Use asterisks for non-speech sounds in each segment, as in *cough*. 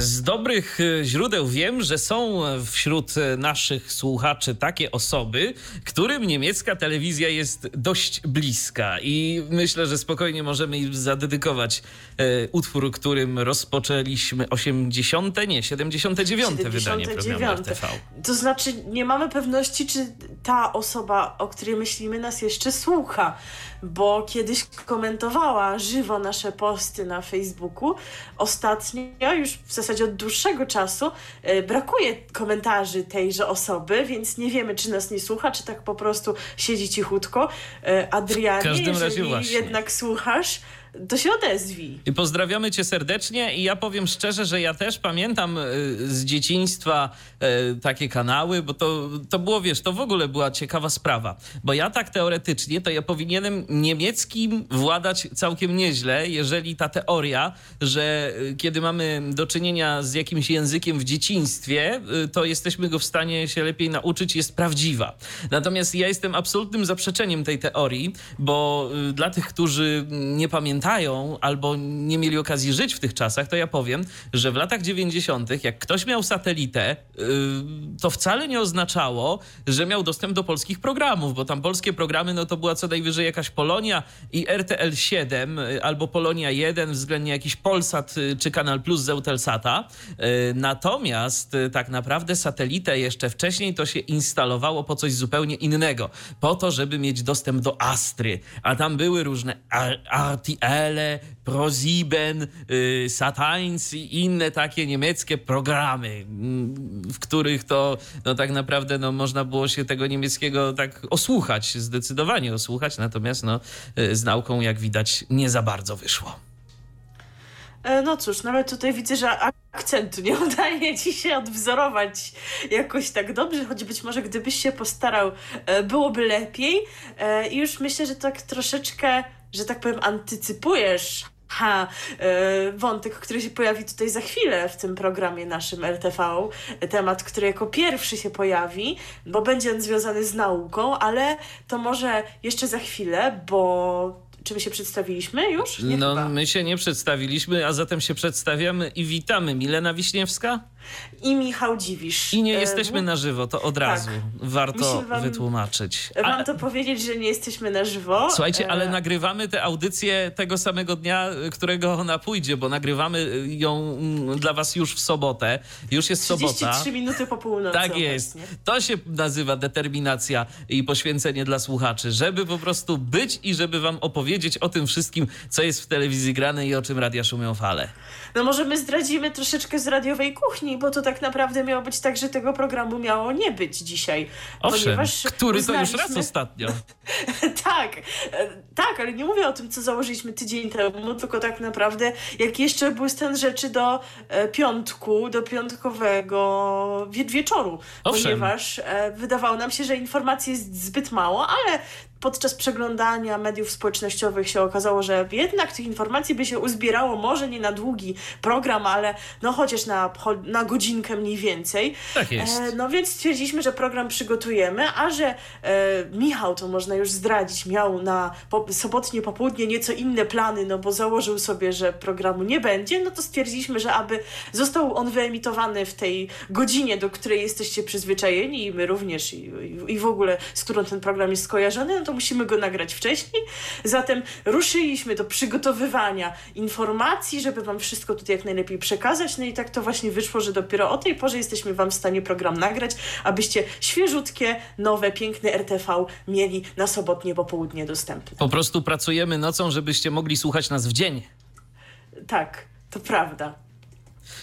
Z dobrych e, źródeł wiem, że są wśród e, naszych słuchaczy takie osoby, którym niemiecka telewizja jest dość bliska. I myślę, że spokojnie możemy im zadedykować e, utwór, którym rozpoczęliśmy 80, nie, 79, 79 wydanie programu RTV. To znaczy nie mamy pewności, czy ta osoba, o której myślimy, nas jeszcze słucha bo kiedyś komentowała żywo nasze posty na Facebooku. Ostatnio, już w zasadzie od dłuższego czasu, e, brakuje komentarzy tejże osoby, więc nie wiemy, czy nas nie słucha, czy tak po prostu siedzi cichutko. E, Adrianie, jeżeli jednak słuchasz, to się odezwij. Pozdrawiamy cię serdecznie i ja powiem szczerze, że ja też pamiętam e, z dzieciństwa e, takie kanały, bo to, to było, wiesz, to w ogóle była ciekawa sprawa, bo ja tak teoretycznie, to ja powinienem niemieckim władać całkiem nieźle, jeżeli ta teoria, że e, kiedy mamy do czynienia z jakimś językiem w dzieciństwie, to jesteśmy go w stanie się lepiej nauczyć, jest prawdziwa. Natomiast ja jestem absolutnym zaprzeczeniem tej teorii, bo dla tych, którzy nie pamiętają, pamiętają albo nie mieli okazji żyć w tych czasach, to ja powiem, że w latach 90., jak ktoś miał satelitę, y, to wcale nie oznaczało, że miał dostęp do polskich programów, bo tam polskie programy, no to była co najwyżej jakaś Polonia i RTL 7 y, albo Polonia 1, względnie jakiś Polsat y, czy Kanal Plus z Eutelsata. Natomiast tak naprawdę satelitę jeszcze wcześniej to się instalowało po coś zupełnie innego. Po to, żeby mieć dostęp do Astry. A tam były różne RTL Ele, ProSieben, y, i inne takie niemieckie programy, w których to no, tak naprawdę no, można było się tego niemieckiego tak osłuchać, zdecydowanie osłuchać, natomiast no, y, z nauką, jak widać, nie za bardzo wyszło. E, no cóż, nawet tutaj widzę, że akcentu nie udaje ci się odwzorować jakoś tak dobrze, choć być może gdybyś się postarał, e, byłoby lepiej. E, I już myślę, że tak troszeczkę że tak powiem, antycypujesz ha, e, wątek, który się pojawi tutaj za chwilę w tym programie naszym RTV, temat, który jako pierwszy się pojawi, bo będzie on związany z nauką, ale to może jeszcze za chwilę, bo czy my się przedstawiliśmy już? Nie no, chyba. my się nie przedstawiliśmy, a zatem się przedstawiamy i witamy. Milena Wiśniewska i Michał Dziwisz. I nie jesteśmy na żywo, to od tak. razu warto wam, wytłumaczyć. Mam to powiedzieć, że nie jesteśmy na żywo. Słuchajcie, ale e, nagrywamy tę audycję tego samego dnia, którego ona pójdzie, bo nagrywamy ją mm, dla was już w sobotę. Już jest 33 sobota. 33 minuty po północy. Tak jest. To się nazywa determinacja i poświęcenie dla słuchaczy, żeby po prostu być i żeby wam opowiedzieć o tym wszystkim, co jest w telewizji grane i o czym radia szumią fale. No może my zdradzimy troszeczkę z radiowej kuchni, bo to tak naprawdę miało być tak, że tego programu miało nie być dzisiaj. Owszem, ponieważ który uznaliśmy... to już raz ostatnio. *laughs* tak, e, tak, ale nie mówię o tym, co założyliśmy tydzień temu, tylko tak naprawdę jak jeszcze był stan rzeczy do e, piątku, do piątkowego wie wieczoru. Owszem. Ponieważ e, wydawało nam się, że informacji jest zbyt mało, ale podczas przeglądania mediów społecznościowych się okazało, że jednak tych informacji by się uzbierało, może nie na długi program, ale no chociaż na, na godzinkę mniej więcej. Tak jest. E, no więc stwierdziliśmy, że program przygotujemy, a że e, Michał, to można już zdradzić, miał na po, sobotnie popołudnie nieco inne plany, no bo założył sobie, że programu nie będzie, no to stwierdziliśmy, że aby został on wyemitowany w tej godzinie, do której jesteście przyzwyczajeni i my również i, i, i w ogóle, z którą ten program jest skojarzony, no to musimy go nagrać wcześniej. Zatem ruszyliśmy do przygotowywania informacji, żeby Wam wszystko tutaj jak najlepiej przekazać. No i tak to właśnie wyszło, że dopiero o tej porze jesteśmy Wam w stanie program nagrać, abyście świeżutkie, nowe, piękne RTV mieli na sobotnie popołudnie dostępne. Po prostu pracujemy nocą, żebyście mogli słuchać nas w dzień. Tak, to prawda.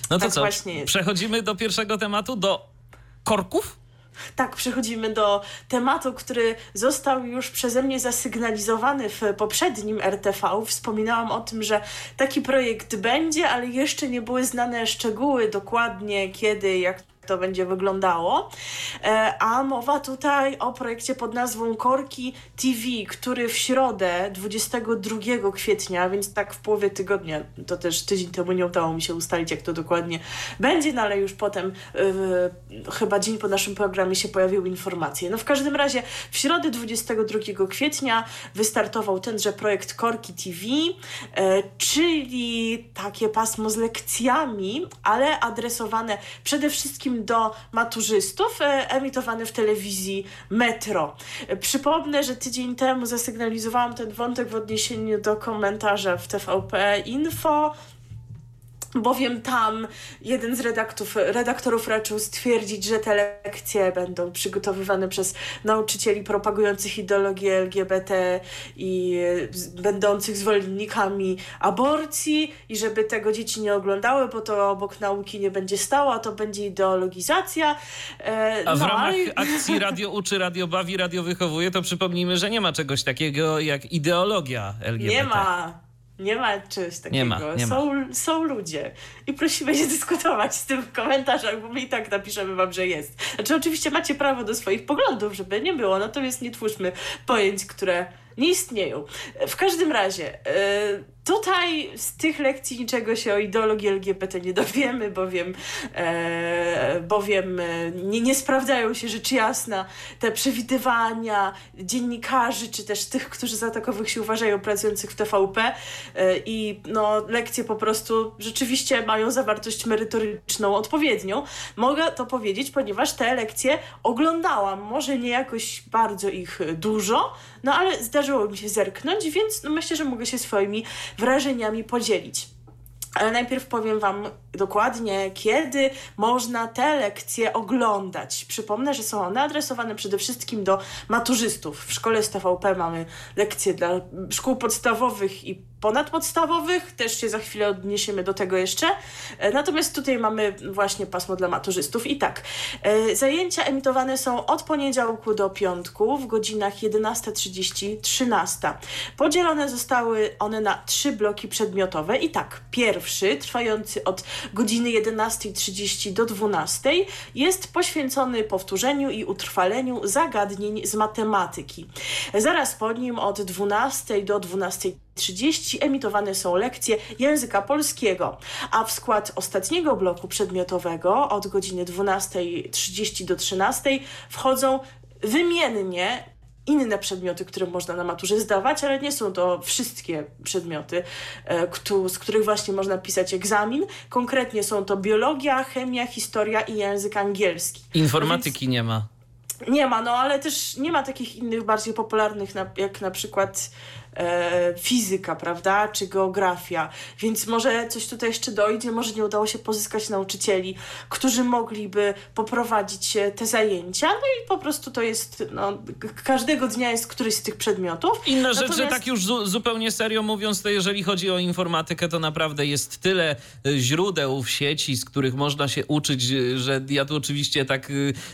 No to tak co? Przechodzimy do pierwszego tematu, do korków? Tak, przechodzimy do tematu, który został już przeze mnie zasygnalizowany w poprzednim RTV. Wspominałam o tym, że taki projekt będzie, ale jeszcze nie były znane szczegóły dokładnie kiedy, jak to będzie wyglądało. E, a mowa tutaj o projekcie pod nazwą Korki TV, który w środę 22 kwietnia, więc tak w połowie tygodnia, to też tydzień temu nie udało mi się ustalić, jak to dokładnie będzie, no ale już potem yy, chyba dzień po naszym programie się pojawiły informacje. No w każdym razie w środę 22 kwietnia wystartował tenże projekt Korki TV, yy, czyli takie pasmo z lekcjami, ale adresowane przede wszystkim do maturzystów, e, emitowany w telewizji Metro. Przypomnę, że tydzień temu zasygnalizowałam ten wątek w odniesieniu do komentarza w TVP Info bowiem tam jeden z redaktorów, redaktorów raczył stwierdzić, że te lekcje będą przygotowywane przez nauczycieli propagujących ideologię LGBT i będących zwolennikami aborcji i żeby tego dzieci nie oglądały, bo to obok nauki nie będzie stało, a to będzie ideologizacja. E, a w no, ramach akcji Radio Uczy, Radio Bawi, Radio Wychowuje to przypomnijmy, że nie ma czegoś takiego jak ideologia LGBT. Nie ma. Nie ma czegoś takiego. Nie ma, nie są, ma. są ludzie. I prosimy się dyskutować z tym w komentarzach, bo my i tak napiszemy wam, że jest. Znaczy, oczywiście macie prawo do swoich poglądów, żeby nie było, natomiast nie twórzmy pojęć, które nie istnieją. W każdym razie, yy, Tutaj z tych lekcji niczego się o ideologii LGBT nie dowiemy, bowiem, e, bowiem e, nie, nie sprawdzają się rzecz jasna te przewidywania dziennikarzy, czy też tych, którzy za takowych się uważają, pracujących w TVP e, i no, lekcje po prostu rzeczywiście mają zawartość merytoryczną odpowiednią. Mogę to powiedzieć, ponieważ te lekcje oglądałam, może nie jakoś bardzo ich dużo, no ale zdarzyło mi się zerknąć, więc no, myślę, że mogę się swoimi wrażeniami podzielić. Ale najpierw powiem Wam dokładnie, kiedy można te lekcje oglądać. Przypomnę, że są one adresowane przede wszystkim do maturzystów. W szkole z TVP mamy lekcje dla szkół podstawowych i ponadpodstawowych, też się za chwilę odniesiemy do tego jeszcze. E, natomiast tutaj mamy właśnie pasmo dla maturzystów. I tak, e, zajęcia emitowane są od poniedziałku do piątku w godzinach 11.30-13. Podzielone zostały one na trzy bloki przedmiotowe. I tak, pierwszy, trwający od godziny 11.30 do 12.00, jest poświęcony powtórzeniu i utrwaleniu zagadnień z matematyki. Zaraz po nim od 12.00 do 12.30 30 emitowane są lekcje języka polskiego, a w skład ostatniego bloku przedmiotowego od godziny 12.30 do 13.00 wchodzą wymiennie inne przedmioty, które można na maturze zdawać, ale nie są to wszystkie przedmioty, e, z których właśnie można pisać egzamin. Konkretnie są to biologia, chemia, historia i język angielski. Informatyki Więc... nie ma. Nie ma, no ale też nie ma takich innych bardziej popularnych, jak na przykład e, fizyka, prawda, czy geografia, więc może coś tutaj jeszcze dojdzie, może nie udało się pozyskać nauczycieli, którzy mogliby poprowadzić te zajęcia, no i po prostu to jest, no, każdego dnia jest któryś z tych przedmiotów. Inna rzecz, że tak już zu zupełnie serio mówiąc, to jeżeli chodzi o informatykę, to naprawdę jest tyle e, źródeł w sieci, z których można się uczyć, że ja tu oczywiście tak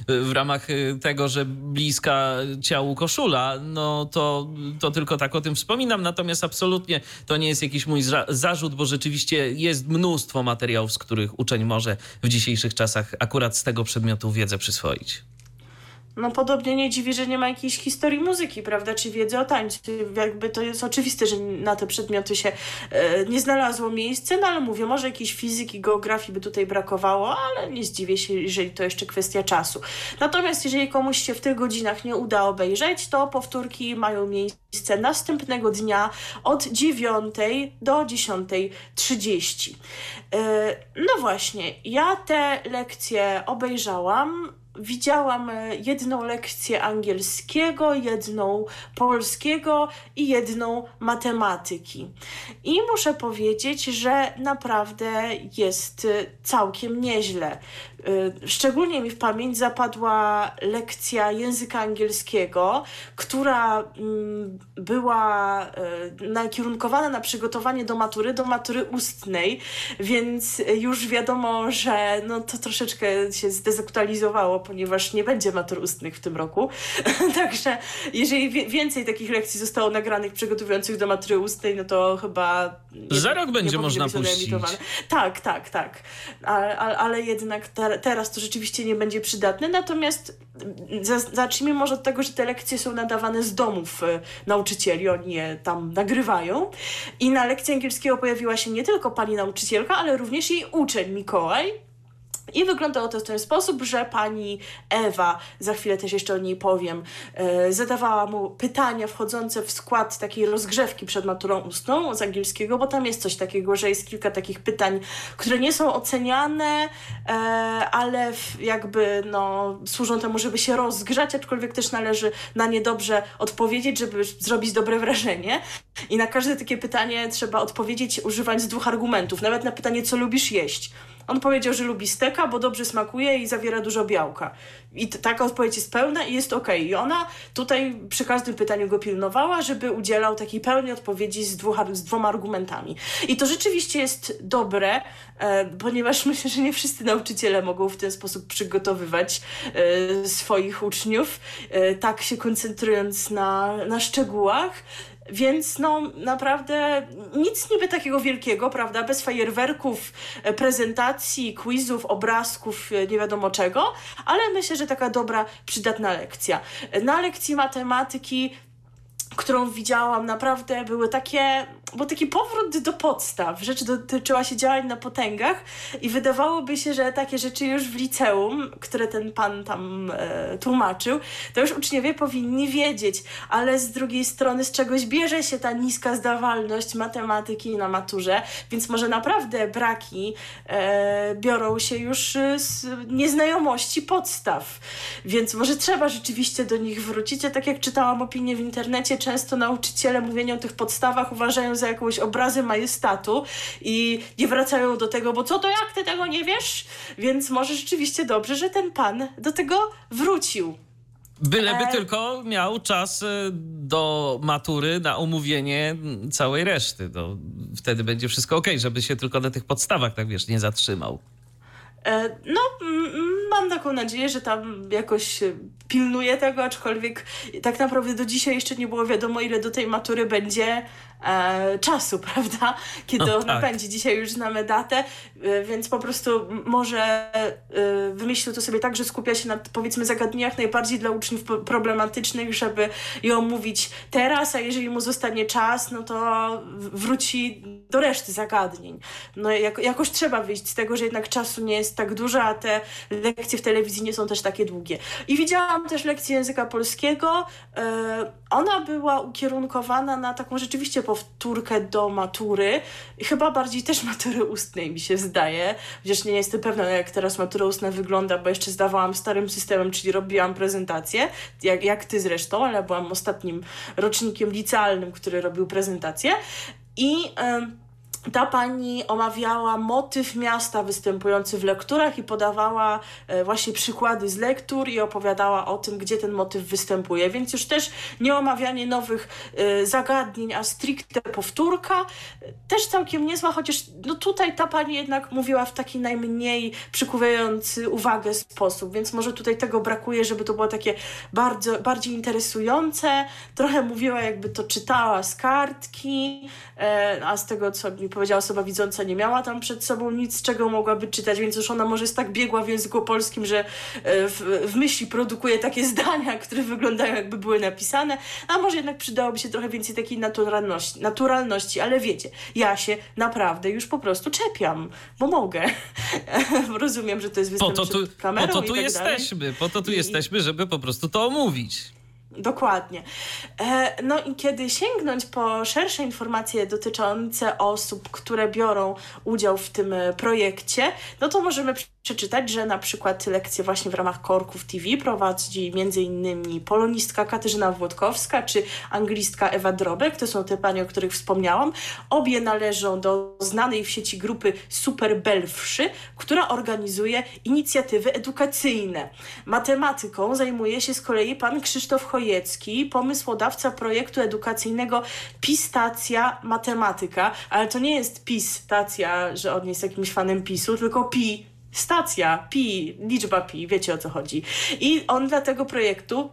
e, w ramach e, tego, że bliska ciału koszula, no to, to tylko tak o tym wspomnę wspominam, natomiast absolutnie to nie jest jakiś mój zarzut, bo rzeczywiście jest mnóstwo materiałów, z których uczeń może w dzisiejszych czasach akurat z tego przedmiotu wiedzę przyswoić. No podobnie nie dziwi, że nie ma jakiejś historii muzyki, prawda, czy wiedzy o tańcu. Jakby to jest oczywiste, że na te przedmioty się e, nie znalazło miejsce, no ale mówię, może jakiejś fizyki, geografii by tutaj brakowało, ale nie zdziwię się, jeżeli to jeszcze kwestia czasu. Natomiast jeżeli komuś się w tych godzinach nie uda obejrzeć, to powtórki mają miejsce następnego dnia od 9 do 10.30. E, no właśnie, ja te lekcje obejrzałam widziałam e, jedną lekcję angielskiego, jedną polskiego i jedną matematyki. I muszę powiedzieć, że naprawdę jest e, całkiem nieźle. Y, szczególnie mi w pamięć zapadła lekcja języka angielskiego, która mm, była y, nakierunkowana na przygotowanie do matury, do matury ustnej, więc już wiadomo, że no to troszeczkę się zdezaktualizowało ponieważ nie będzie matur ustnych w tym roku. *laughs* Także jeżeli więcej takich lekcji zostało nagranych przygotowujących do matury ustnej, no to chyba... Za rok będzie można puścić. Tak, tak, tak. Ale, ale jednak te, teraz to rzeczywiście nie będzie przydatne. Natomiast zacznijmy może od tego, że te lekcje są nadawane z domów e, nauczycieli. Oni je tam nagrywają. I na lekcji angielskiego pojawiła się nie tylko pani nauczycielka, ale również jej uczeń Mikołaj, i wyglądało to w ten sposób, że pani Ewa, za chwilę też jeszcze o niej powiem, e, zadawała mu pytania wchodzące w skład takiej rozgrzewki przed maturą ustną z angielskiego, bo tam jest coś takiego, że jest kilka takich pytań, które nie są oceniane, e, ale jakby no, służą temu, żeby się rozgrzać, aczkolwiek też należy na nie dobrze odpowiedzieć, żeby zrobić dobre wrażenie. I na każde takie pytanie trzeba odpowiedzieć używając dwóch argumentów. Nawet na pytanie, co lubisz jeść on powiedział, że lubi steka, bo dobrze smakuje i zawiera dużo białka. I taka odpowiedź jest pełna i jest ok. I ona tutaj przy każdym pytaniu go pilnowała, żeby udzielał takiej pełnej odpowiedzi z, dwóch, z dwoma argumentami. I to rzeczywiście jest dobre, e, ponieważ *laughs* myślę, że nie wszyscy nauczyciele mogą w ten sposób przygotowywać e, swoich uczniów, e, tak się koncentrując na, na szczegółach. Więc no naprawdę nic niby takiego wielkiego, prawda? Bez fajerwerków, e, prezentacji, quizów, obrazków, e, nie wiadomo czego, ale myślę, że taka dobra, przydatna lekcja. Na lekcji matematyki którą widziałam, naprawdę były takie, bo taki powrót do podstaw. Rzecz dotyczyła się działań na potęgach i wydawałoby się, że takie rzeczy już w liceum, które ten pan tam e, tłumaczył, to już uczniowie powinni wiedzieć, ale z drugiej strony z czegoś bierze się ta niska zdawalność matematyki na maturze, więc może naprawdę braki e, biorą się już z nieznajomości podstaw. Więc może trzeba rzeczywiście do nich wrócić. Ja tak jak czytałam opinię w internecie, często nauczyciele mówienie o tych podstawach uważają za jakąś obrazę majestatu i nie wracają do tego, bo co to jak ty tego nie wiesz? Więc może rzeczywiście dobrze, że ten pan do tego wrócił. Byleby e... tylko miał czas e, do matury na omówienie całej reszty. To wtedy będzie wszystko ok, żeby się tylko na tych podstawach, tak wiesz, nie zatrzymał. E, no, mam taką nadzieję, że tam jakoś pilnuje tego, aczkolwiek tak naprawdę do dzisiaj jeszcze nie było wiadomo, ile do tej matury będzie e, czasu, *laughs* prawda? Kiedy no, ona tak. będzie. Dzisiaj już znamy datę, e, więc po prostu może e, wymyślił to sobie tak, że skupia się na powiedzmy zagadnieniach najbardziej dla uczniów problematycznych, żeby je omówić teraz, a jeżeli mu zostanie czas, no to wróci do reszty zagadnień. No jako, jakoś trzeba wyjść z tego, że jednak czasu nie jest tak dużo, a te lekcje w telewizji nie są też takie długie. I widziałam też lekcję języka polskiego. E, ona była ukierunkowana na taką rzeczywiście powtórkę do matury. Chyba bardziej też *laughs* matury ustnej mi się zdaje. Chociaż nie jestem pewna, jak teraz matura ustna wygląda, bo jeszcze zdawałam starym systemem, czyli robiłam prezentację, jak, jak ty zresztą, ale byłam ostatnim rocznikiem licealnym, który robił prezentację. I ta pani omawiała motyw miasta występujący w lekturach i podawała e, właśnie przykłady z lektur i opowiadała o tym, gdzie ten motyw występuje. Więc już też nie omawianie nowych e, zagadnień, a stricte powtórka. Też całkiem niezła, chociaż no tutaj ta pani jednak mówiła w taki najmniej przykuwający uwagę sposób, więc może tutaj tego brakuje, żeby to było takie bardzo, bardziej interesujące. Trochę mówiła, jakby to czytała z kartki, e, a z tego, co mi powiedziała osoba widząca, nie miała tam przed sobą nic, czego mogłaby czytać, więc już ona może jest tak biegła w języku polskim, że e, w, w myśli produkuje takie *laughs* zdania, które wyglądają jakby były napisane, a może jednak przydałoby się trochę więcej takiej naturalności, naturalności, ale wiecie, ja się naprawdę już po prostu czepiam, bo mogę. *laughs* Rozumiem, że to jest występ po to tu, kamerą Po to tu tak jesteśmy, dalej. po to tu I... jesteśmy, żeby po prostu to omówić. Dokładnie. E, no i kiedy sięgnąć po szersze informacje dotyczące osób, które biorą udział w tym e, projekcie, no to możemy przeczytać, że na przykład lekcje właśnie w ramach Korków TV prowadzi m.in. polonistka Katarzyna Włodkowska czy anglistka Ewa Drobek. To są te panie, o których wspomniałam. Obie należą do znanej w sieci grupy Super Belfrzy, która organizuje inicjatywy edukacyjne. Matematyką zajmuje się z kolei pan Krzysztof Chojecki, pomysłodawca projektu edukacyjnego Pistacja Matematyka, ale to nie jest PiS, stacja, że on jest jakimś fanem PiSu, tylko Pi stacja, pi, liczba pi, wiecie o co chodzi. I on dla tego projektu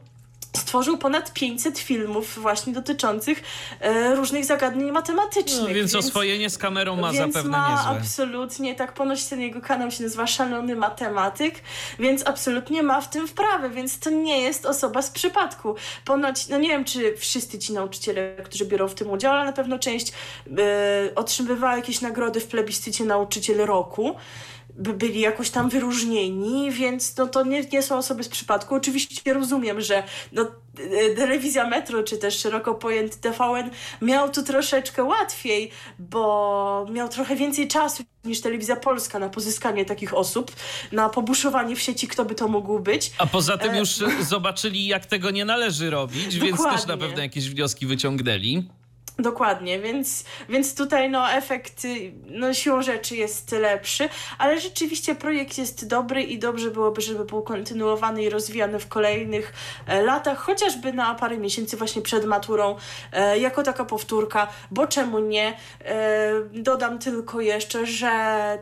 stworzył ponad 500 filmów właśnie dotyczących e, różnych zagadnień matematycznych. No, więc, oswojenie z kamerą ma więc zapewne ma niezłe. absolutnie, tak ponoć ten jego kanał się nazywa Szalony Matematyk, więc absolutnie ma w tym wprawę, więc to nie jest osoba z przypadku. Ponoć, no nie wiem, czy wszyscy ci nauczyciele, którzy biorą w tym udział, ale na pewno część e, otrzymywała jakieś nagrody w plebiscycie nauczyciel roku by byli jakoś tam wyróżnieni, więc no to nie, nie są osoby z przypadku. Oczywiście rozumiem, że no, e, telewizja Metro, czy też szeroko pojęty TVN miał tu troszeczkę łatwiej, bo miał trochę więcej czasu niż telewizja polska na pozyskanie takich osób, na pobuszowanie w sieci, kto by to mógł być. A poza tym E, już *laughs* zobaczyli, jak tego nie należy robić, więc też na Dokładnie. pewno jakieś wnioski wyciągnęli. Dokładnie, więc, więc tutaj no efekt y, no siłą rzeczy jest lepszy, ale rzeczywiście projekt jest dobry i dobrze byłoby, żeby był kontynuowany i rozwijany w kolejnych e, latach, chociażby na parę miesięcy właśnie przed maturą, e, jako taka powtórka, bo czemu nie? E, dodam tylko jeszcze, że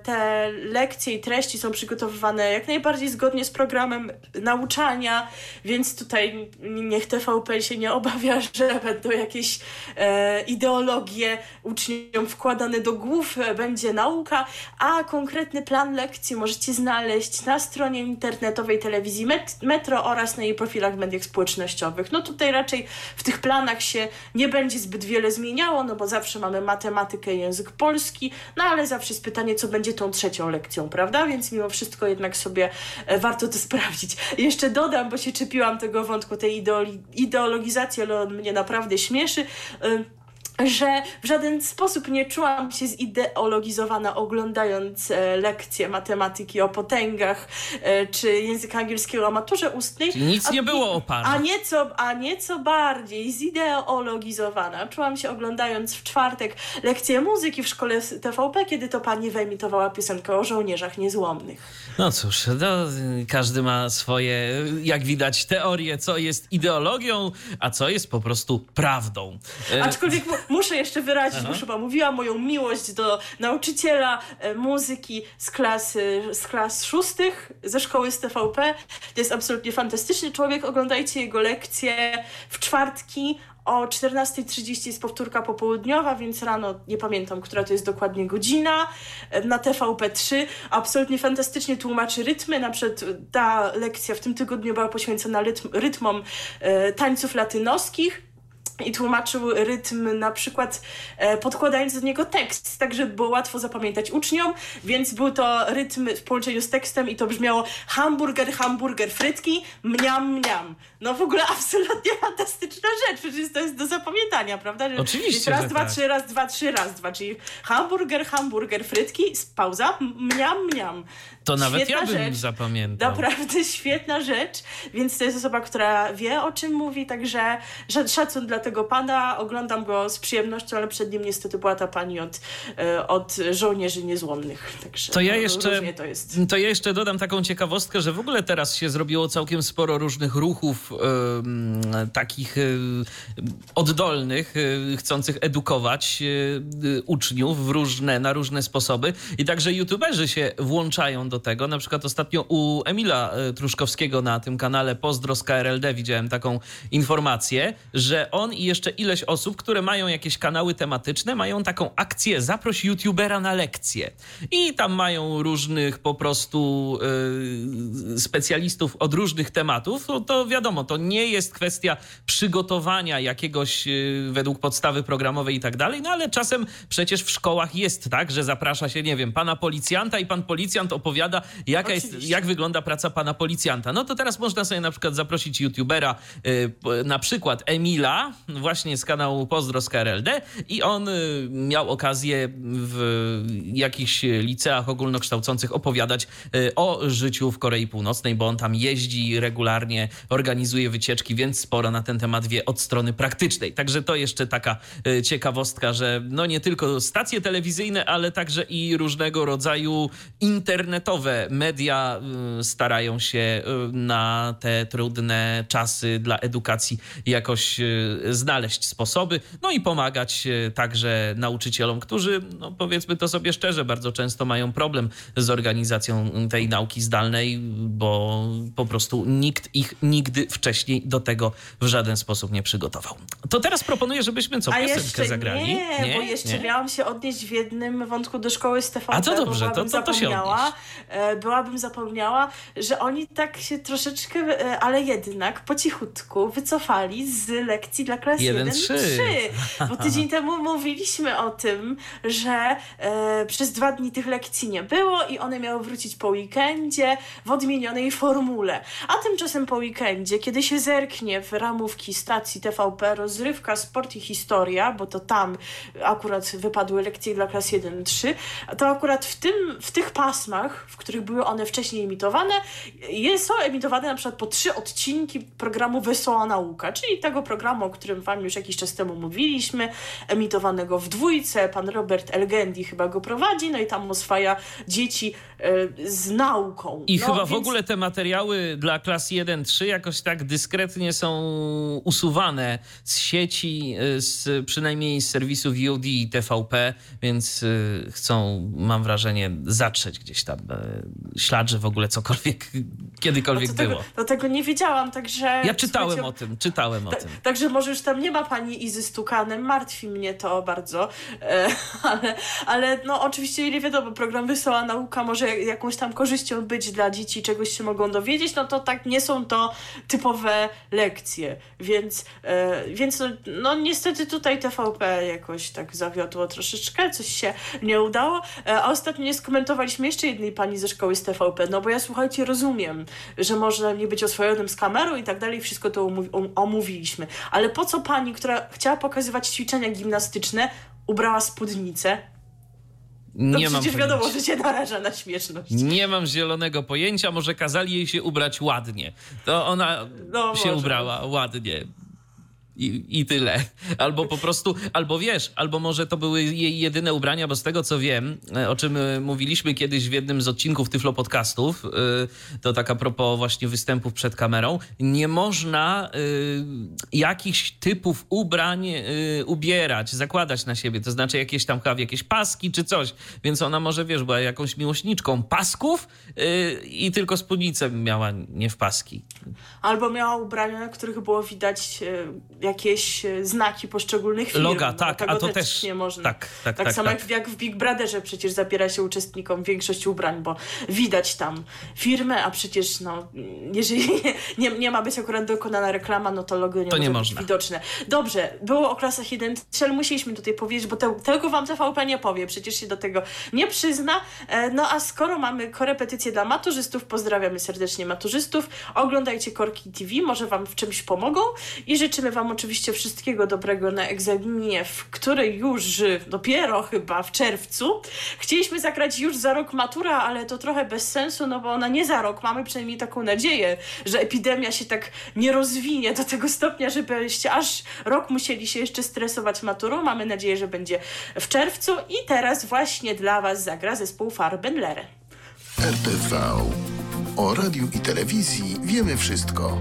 te lekcje i treści są przygotowywane jak najbardziej zgodnie z programem nauczania, więc tutaj niech TVP się nie obawia, *laughs* że będą jakieś e, ideologie uczniom wkładane do głów, e, będzie nauka, a konkretny plan lekcji możecie znaleźć na stronie internetowej telewizji Met- Metro oraz na jej profilach w mediach społecznościowych. No tutaj raczej w tych planach się nie będzie zbyt wiele zmieniało, no bo zawsze mamy matematykę język polski, no ale zawsze jest pytanie, co będzie tą trzecią lekcją, prawda? Więc mimo wszystko jednak sobie e, warto to *laughs* sprawdzić. Jeszcze dodam, bo się czepiłam tego wątku tej ideologizacji, ale on mnie naprawdę śmieszy. Że w żaden sposób nie czułam się zideologizowana oglądając e, lekcje matematyki o potęgach e, czy języka angielskiego o maturze ustnej. Nic A- nie było o parach. A nieco, a nieco bardziej zideologizowana. Czułam się oglądając w czwartek lekcję muzyki w szkole TVP, kiedy to pani wyemitowała piosenkę o żołnierzach niezłomnych. No cóż, no, każdy ma swoje, jak widać, teorie, co jest ideologią, a co jest po prostu prawdą. E, Aczkolwiek muszę jeszcze wyrazić, Aha. bo chyba mówiłam moją miłość do nauczyciela e, muzyki z klasy, z klas szóstych ze szkoły z TVP. To jest absolutnie fantastyczny człowiek. Oglądajcie jego lekcje w czwartki. O 14.30 jest powtórka popołudniowa, więc rano nie pamiętam, która to jest dokładnie godzina. e, Na TVP3 absolutnie fantastycznie tłumaczy rytmy. Na przykład ta lekcja w tym tygodniu była poświęcona rytm, rytmom e, tańców latynoskich i tłumaczył rytm na przykład e, podkładając do niego tekst, tak żeby było łatwo zapamiętać uczniom, więc był to rytm w połączeniu z tekstem i to brzmiało hamburger, hamburger, frytki, mniam, mniam. No w ogóle absolutnie *laughs* fantastyczna rzecz, przecież to jest do zapamiętania, prawda? Że Oczywiście, raz, dwa, tak. trzy, raz, dwa, trzy, raz, dwa, czyli hamburger, hamburger, frytki, pauza, mniam, mniam. To nawet Świetna ja bym rzecz. zapamiętał. Naprawdę świetna rzecz, więc to jest osoba, która wie o czym mówi, także sza- szacun dla tego pana, oglądam go z przyjemnością, ale przed nim niestety była ta pani od, e, od żołnierzy niezłomnych, także To ja no, jeszcze, to jest. to ja jeszcze dodam taką ciekawostkę, że w ogóle teraz się zrobiło całkiem sporo różnych ruchów em, takich em, oddolnych, e, chcących edukować uczniów w różne, na różne sposoby. I także youtuberzy się włączają do tego. Na przykład ostatnio u Emila e, Truszkowskiego na tym kanale Pozdro z KRLD widziałem taką informację, że on i jeszcze ileś osób, które mają jakieś kanały tematyczne, mają taką akcję Zaproś youtubera na lekcję. I tam mają różnych po prostu y, specjalistów od różnych tematów. No to wiadomo, to nie jest kwestia przygotowania jakiegoś y, według podstawy programowej i tak dalej, no ale czasem przecież w szkołach jest tak, że zaprasza się, nie wiem, pana policjanta i pan policjant opowiada, jaka jest, jak wygląda praca pana policjanta. No to teraz można sobie na przykład zaprosić youtubera, y, na przykład Emila, właśnie z kanału Pozdro z KRLD i on y, miał okazję w jakichś liceach ogólnokształcących opowiadać y, o życiu w Korei Północnej, bo on tam jeździ regularnie, organizuje wycieczki, więc sporo na ten temat wie od strony praktycznej. Także to jeszcze taka ciekawostka, że no nie tylko stacje telewizyjne, ale także i różnego rodzaju internetowe media y, starają się y, na te trudne czasy dla edukacji jakoś y, znaleźć sposoby, no i pomagać także nauczycielom, którzy, no powiedzmy to sobie szczerze, bardzo często mają problem z organizacją tej nauki zdalnej, bo po prostu nikt ich nigdy wcześniej do tego w żaden sposób nie przygotował. To teraz proponuję, żebyśmy co, piosenkę zagrali? Nie, nie, bo jeszcze nie? miałam się odnieść w jednym wątku do szkoły z A to dobrze, to, to, to się odnieść. E, byłabym zapomniała, że oni tak się troszeczkę, e, ale jednak po cichutku wycofali z lekcji dla klas 1-3. Bo *laughs* tydzień temu mówiliśmy o tym, że e, przez dwa dni tych lekcji nie było i one miały wrócić po weekendzie w odmienionej formule. A tymczasem po weekendzie, kiedy się zerknie w ramówki stacji TVP rozrywka, sport i historia, bo to tam akurat wypadły lekcje dla klas 1-3, to akurat w, tym, w tych pasmach, w których były one wcześniej emitowane, są emitowane na przykład po trzy odcinki programu Wesoła Nauka, czyli tego programu, o którym Wam już jakiś czas temu mówiliśmy, emitowanego w dwójce. Pan Robert Elgendi chyba go prowadzi, no i tam oswaja dzieci y, z nauką. I no, chyba więc... w ogóle te materiały dla klas 1-3 jakoś tak dyskretnie są usuwane z sieci, y, z, przynajmniej z serwisów VOD i TVP, więc y, chcą, mam wrażenie, zatrzeć gdzieś tam ślad, że w ogóle cokolwiek *laughs* kiedykolwiek no było. Tego, do tego nie wiedziałam, także... Ja czytałem o tym, czytałem o tym. Także może już tam nie ma pani Izy Stukanem, martwi mnie to bardzo, e, *laughs* ale, ale no oczywiście nie wiadomo, program Wesoła Nauka może jakąś tam korzyścią być dla dzieci, czegoś się mogą dowiedzieć, no to tak nie są to typowe lekcje, więc, e, więc no, no niestety tutaj TVP jakoś tak zawiodło troszeczkę, coś się nie udało, e, a ostatnio nie skomentowaliśmy jeszcze jednej pani ze szkoły z TVP, no bo ja słuchajcie, rozumiem, że można nie być oswojonym z kamerą i tak dalej, wszystko to omówiliśmy, ale po co pani, która chciała pokazywać ćwiczenia gimnastyczne, ubrała spódnicę, no nie przecież mam wiadomo, że się naraża na śmieszność. Nie mam zielonego pojęcia, może kazali jej się ubrać ładnie. To ona no, się może. ubrała ładnie. I, I tyle. *laughs* Albo po prostu, albo wiesz, albo może to były jej jedyne ubrania, bo z tego co wiem, e, o czym e, mówiliśmy kiedyś w jednym z odcinków Tyflo Podcastów, e, to tak a propos właśnie występów przed kamerą, nie można jakichś typów ubrań ubierać, zakładać na siebie, to znaczy jakieś tam jakieś paski czy coś, więc ona może, wiesz, była jakąś miłośniczką pasków i tylko spódnicę miała nie w paski. Albo miała ubrania, których było widać jakieś e, znaki poszczególnych firm. Loga, tak, a to też nie można. Tak, tak, tak, tak samo tak. Jak, w Big Brotherze przecież zabiera się uczestnikom większość ubrań, bo widać tam firmę, a przecież no, jeżeli *laughs* nie, nie ma być akurat dokonana reklama, no to logo nie, to może nie być można. widoczne. Dobrze, było o klasach 1 ale musieliśmy tutaj powiedzieć, bo te, tego wam TVP nie powie, przecież się do tego nie przyzna. E, no a skoro mamy korepetycje dla maturzystów, pozdrawiamy serdecznie maturzystów, oglądajcie Korki TV, może wam w czymś pomogą i życzymy wam oczywiście wszystkiego dobrego na egzaminie, w której już dopiero chyba w czerwcu. Chcieliśmy zagrać już za rok matura, ale to trochę bez sensu, no bo ona nie za rok. Mamy przynajmniej taką nadzieję, że epidemia się tak nie rozwinie do tego stopnia, żebyście aż rok musieli się jeszcze stresować maturą. Mamy nadzieję, że będzie w czerwcu i teraz właśnie dla Was zagra zespół Farbenlere. RTV. O radiu i telewizji wiemy wszystko.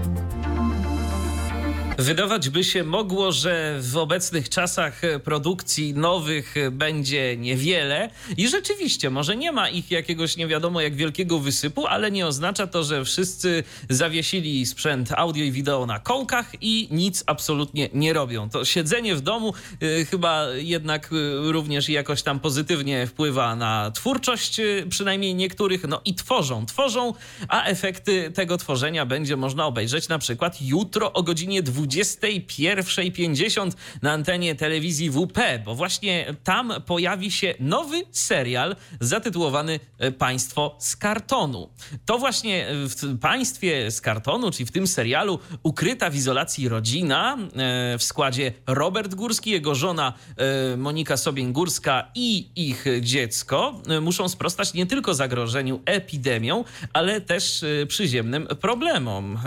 Wydawać by się mogło, że w obecnych czasach produkcji nowych będzie niewiele i rzeczywiście, może nie ma ich jakiegoś nie wiadomo jak wielkiego wysypu, ale nie oznacza to, że wszyscy zawiesili sprzęt audio i wideo na kołkach i nic absolutnie nie robią. To siedzenie w domu y, chyba jednak y, również jakoś tam pozytywnie wpływa na twórczość y, przynajmniej niektórych, no i tworzą, tworzą, a efekty tego tworzenia będzie można obejrzeć na przykład jutro o godzinie 20 21.50 na antenie telewizji WP, bo właśnie tam pojawi się nowy serial zatytułowany e, Państwo z kartonu. To właśnie w Państwie z kartonu, czyli w tym serialu ukryta w izolacji rodzina e, w składzie Robert Górski, jego żona e, Monika Sobień-Górska i ich dziecko muszą sprostać nie tylko zagrożeniu epidemią, ale też przyziemnym problemom.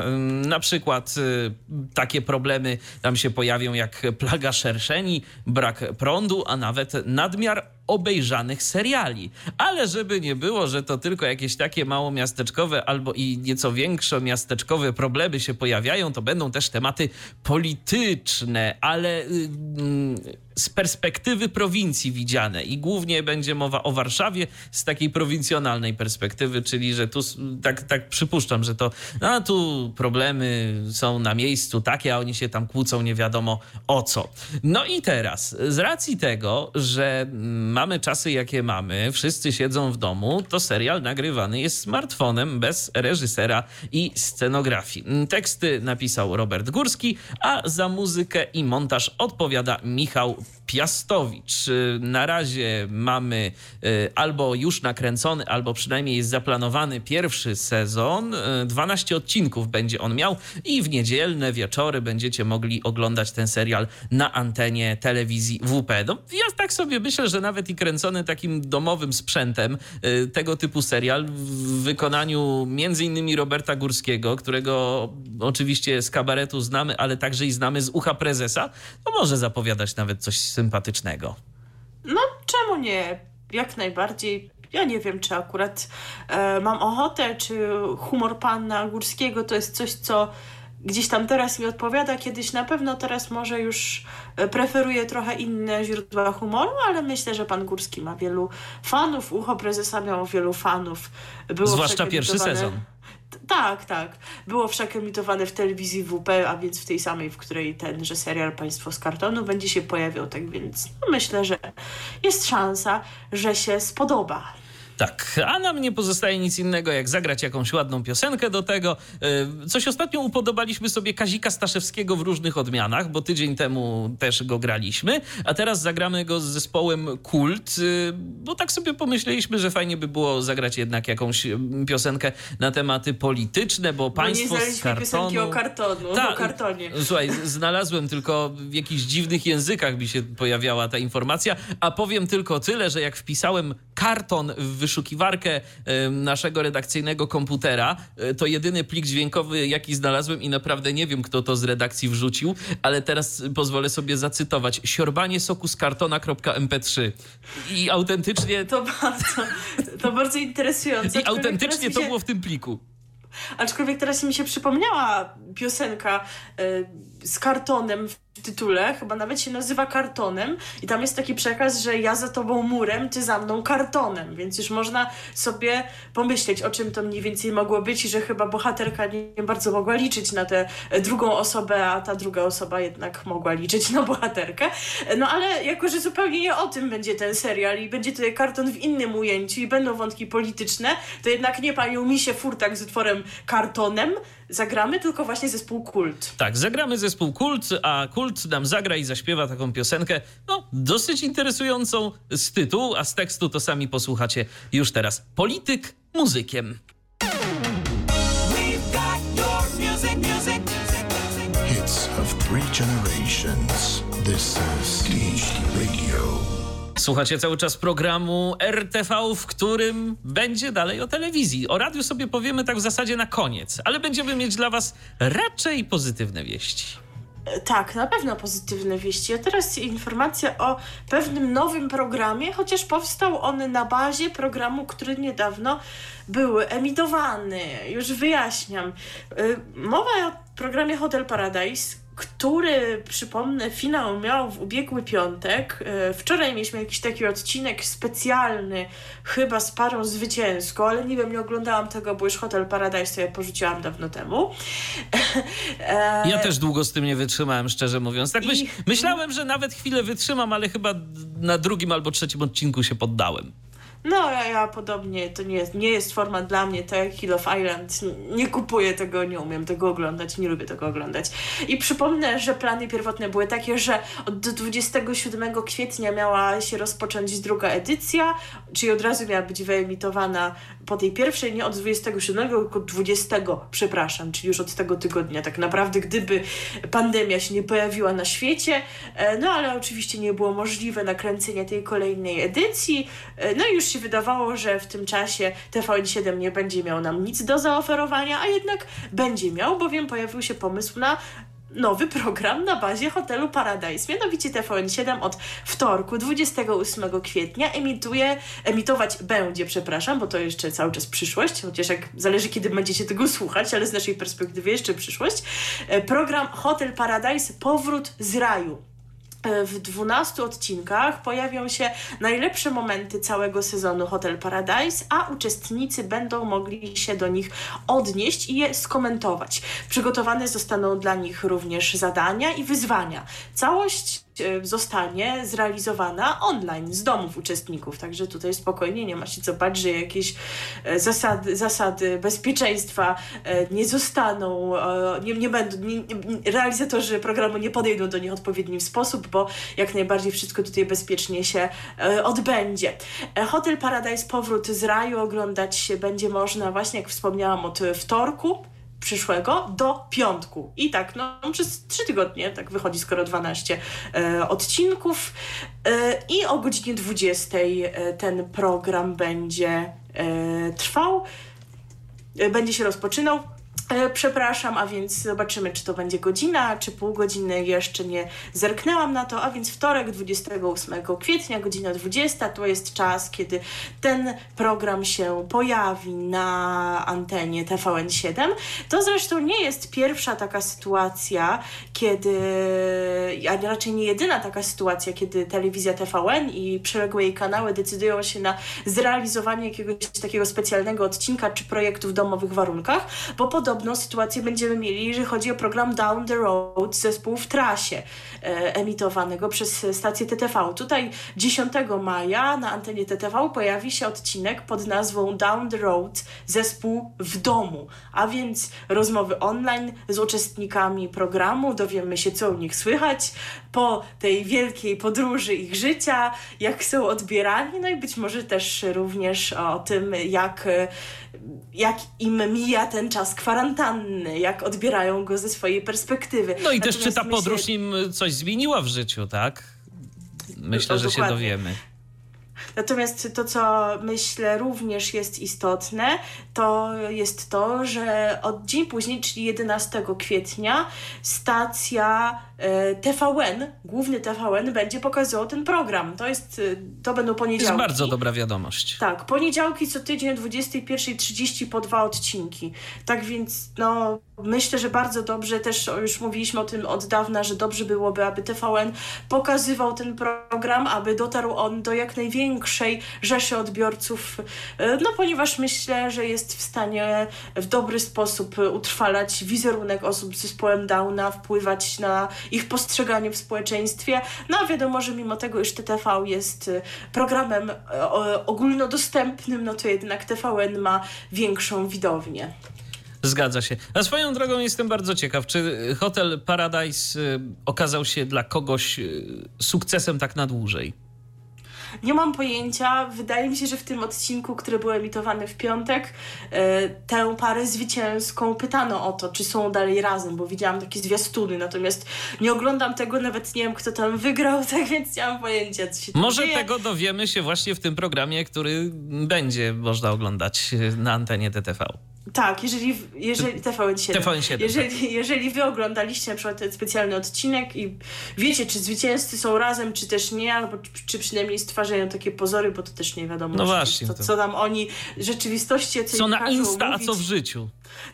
Na przykład takie problemy tam się pojawią jak plaga szerszeni, brak prądu, a nawet nadmiar obejrzanych seriali. Ale żeby nie było, że to tylko jakieś takie małomiasteczkowe albo i nieco większe miasteczkowe problemy się pojawiają, to będą też tematy polityczne, ale z perspektywy prowincji widziane i głównie będzie mowa o Warszawie z takiej prowincjonalnej perspektywy, czyli że tu tak, tak przypuszczam, że to no, tu problemy są na miejscu takie, a oni się tam kłócą nie wiadomo o co. No i teraz, z racji tego, że mamy czasy jakie mamy, wszyscy siedzą w domu, to serial nagrywany jest smartfonem bez reżysera i scenografii. Teksty napisał Robert Górski, a za muzykę i montaż odpowiada Michał Piastowicz. Y, na razie mamy y, albo już nakręcony, albo przynajmniej jest zaplanowany pierwszy sezon. 12 y, odcinków będzie on miał i w niedzielne wieczory będziecie mogli oglądać ten serial na antenie telewizji WP. No, ja tak sobie myślę, że nawet i kręcony takim domowym sprzętem tego typu serial w wykonaniu między innymi Roberta Górskiego, którego oczywiście z kabaretu znamy, ale także i znamy z ucha prezesa, no może zapowiadać nawet coś sympatycznego. No, czemu nie? Jak najbardziej. Ja nie wiem, czy akurat e, mam ochotę, czy humor pana Górskiego to jest coś, co gdzieś tam teraz mi odpowiada, kiedyś na pewno teraz może już e, preferuję trochę inne źródła humoru, ale myślę, że pan Górski ma wielu fanów, ucho prezesa miało wielu fanów. Było Zwłaszcza pierwszy sezon. Tak, tak. Było wszak emitowane w telewizji WP, a więc w tej samej, w której tenże serial Państwo z kartonu będzie się pojawiał, tak więc no myślę, że jest szansa, że się spodoba. Tak, a nam nie pozostaje nic innego, jak zagrać jakąś ładną piosenkę do tego. E, coś ostatnio upodobaliśmy sobie Kazika Staszewskiego w różnych odmianach, bo tydzień temu też go graliśmy, a teraz zagramy go z zespołem Kult, e, bo tak sobie pomyśleliśmy, że fajnie by było zagrać jednak jakąś piosenkę na tematy polityczne, bo, państwo nie z kartonu... piosenki o kartonu, Ta, o kartonie. Słuchaj, znalazłem tylko w jakichś dziwnych językach mi się pojawiała ta informacja, a powiem tylko tyle, że jak wpisałem karton w wyszukiwarkę naszego redakcyjnego komputera. E, to jedyny plik dźwiękowy, jaki znalazłem i naprawdę nie wiem, kto to z redakcji wrzucił, ale teraz pozwolę sobie zacytować. Siorbanie soku z kartona.mp3. I autentycznie... To bardzo, to bardzo interesujące. I autentycznie to się... było w tym pliku. Aczkolwiek teraz mi się przypomniała piosenka y, z kartonem tytule, chyba nawet się nazywa kartonem i tam jest taki przekaz, że ja za tobą murem, ty za mną kartonem, więc już można sobie pomyśleć, o czym to mniej więcej mogło być i że chyba bohaterka nie bardzo mogła liczyć na tę drugą osobę, a ta druga osoba jednak mogła liczyć na bohaterkę. No ale jako, że zupełnie nie o tym będzie ten serial i będzie tutaj karton w innym ujęciu i będą wątki polityczne, to jednak nie panią Misie Furtak z utworem Kartonem, zagramy, tylko właśnie zespół Kult. Tak, zagramy zespół Kult, a Kult nam zagra i zaśpiewa taką piosenkę, no, dosyć interesującą z tytułu, a z tekstu to sami posłuchacie już teraz. Polityk muzykiem. Hits of three generations. This is. Słuchacie cały czas programu RTV, w którym będzie dalej o telewizji. O radiu sobie powiemy tak w zasadzie na koniec, ale będziemy mieć dla Was raczej pozytywne wieści. E, tak, na pewno pozytywne wieści. A teraz informacja o pewnym nowym programie, chociaż powstał on na bazie programu, który niedawno był emitowany. Już wyjaśniam. E, mowa o programie Hotel Paradise, który, przypomnę, finał miał w ubiegły piątek. E, wczoraj mieliśmy jakiś taki odcinek specjalny, chyba z parą zwycięską, ale nie wiem, nie oglądałam tego, bo już Hotel Paradise to ja porzuciłam dawno temu. *laughs* E, ja też długo z tym nie wytrzymałem, szczerze mówiąc. Tak myśl, myślałem, że nawet chwilę wytrzymam, ale chyba na drugim albo trzecim odcinku się poddałem. No, ja, ja podobnie, to nie jest, nie jest format dla mnie, tak Hill of Island. Nie kupuję tego, nie umiem tego oglądać, nie lubię tego oglądać. I przypomnę, że plany pierwotne były takie, że od 27 kwietnia miała się rozpocząć druga edycja, czyli od razu miała być wyemitowana po tej pierwszej, nie od 27, tylko 20, przepraszam, czyli już od tego tygodnia. Tak naprawdę, gdyby pandemia się nie pojawiła na świecie, e, no ale oczywiście nie było możliwe nakręcenie tej kolejnej edycji, e, no i już się wydawało, że w tym czasie TVN7 nie będzie miał nam nic do zaoferowania, a jednak będzie miał, bowiem pojawił się pomysł na nowy program na bazie hotelu Paradise. Mianowicie TVN7 od wtorku 28 kwietnia emituje, emitować będzie, przepraszam, bo to jeszcze cały czas przyszłość, chociaż jak zależy kiedy będziecie tego słuchać, ale z naszej perspektywy jeszcze przyszłość. E, program Hotel Paradise Powrót z raju. E, w 12 odcinkach pojawią się najlepsze momenty całego sezonu Hotel Paradise, a uczestnicy będą mogli się do nich odnieść i je skomentować. Przygotowane zostaną dla nich również zadania i wyzwania. Całość zostanie zrealizowana online z domów uczestników. Także tutaj spokojnie nie ma się co bać, że jakieś e, zasady, zasady bezpieczeństwa e, nie zostaną, nie, nie będą, nie, realizatorzy programu nie podejdą do nich w odpowiedni sposób, bo jak najbardziej wszystko tutaj bezpiecznie się odbędzie. Hotel Paradise Powrót z raju oglądać się będzie można właśnie, jak wspomniałam, od wtorku przyszłego do piątku. I tak, no przez trzy tygodnie, tak wychodzi skoro 12 e, odcinków. E, I o godzinie 20 e, ten program będzie e, trwał, e, będzie się rozpoczynał. E, przepraszam, a więc zobaczymy, czy to będzie godzina, czy pół godziny. Jeszcze nie zerknęłam na to, a więc wtorek 28 kwietnia, godzina 20 to jest czas, kiedy ten program się pojawi na antenie TVN7. To zresztą nie jest pierwsza taka sytuacja, kiedy, a raczej nie jedyna taka sytuacja, kiedy telewizja TVN i przyległe jej kanały decydują się na zrealizowanie jakiegoś takiego specjalnego odcinka czy projektu w domowych warunkach, bo podobno podobną sytuację będziemy mieli, jeżeli chodzi o program Down the Road, zespół w trasie, e, emitowanego przez stację TTV. Tutaj 10 maja na antenie TTV pojawi się odcinek pod nazwą Down the Road, zespół w domu, a więc rozmowy online z uczestnikami programu, dowiemy się, co u nich słychać po tej wielkiej podróży ich życia, jak są odbierani, no i być może też również o tym, jak jak im mija ten czas kwarantanny, jak odbierają go ze swojej perspektywy. No i Natomiast też czy ta podróż im coś zmieniła w życiu, tak? Myślę, że dokładnie. się dowiemy. Natomiast to, co myślę również jest istotne, to jest to, że od dzień później, czyli 11 kwietnia, stacja TVN, główny TVN, będzie pokazywał ten program. To jest, e, to będą poniedziałki. To jest bardzo dobra wiadomość. Tak, poniedziałki co tydzień o 21.30 po dwa odcinki. Tak więc, no, myślę, że bardzo dobrze, też już mówiliśmy o tym od dawna, że dobrze byłoby, aby TVN pokazywał ten program, aby dotarł on do jak największej rzeszy odbiorców, e, no ponieważ myślę, że jest w stanie w dobry sposób utrwalać wizerunek osób z zespołem Downa, wpływać na ich postrzeganie w społeczeństwie. No a wiadomo, że mimo tego, iż TTV jest e, programem e, ogólnodostępnym, no to jednak TVN ma większą widownię. Zgadza się. A swoją drogą jestem bardzo ciekaw, czy Hotel Paradise y, okazał się dla kogoś y, sukcesem tak na dłużej? Nie mam pojęcia. Wydaje mi się, że w tym odcinku, który był emitowany w piątek, e, tę parę zwycięską pytano o to, czy są dalej razem, bo widziałam takie zwiastuny, natomiast nie oglądam tego, nawet nie wiem, kto tam wygrał, *laughs* tak więc nie mam pojęcia, co się Może dzieje. tego dowiemy się właśnie w tym programie, który będzie można oglądać na antenie TTV. Tak, jeżeli, jeżeli TVN7. TVN7 jeżeli, tak. jeżeli wy oglądaliście na przykład ten specjalny odcinek i wiecie, czy zwycięzcy są razem, czy też nie, albo czy przynajmniej stwarzają takie pozory, bo to też nie wiadomo, no właśnie, co, co tam oni w rzeczywistości co na Insta, mówić. a co w życiu.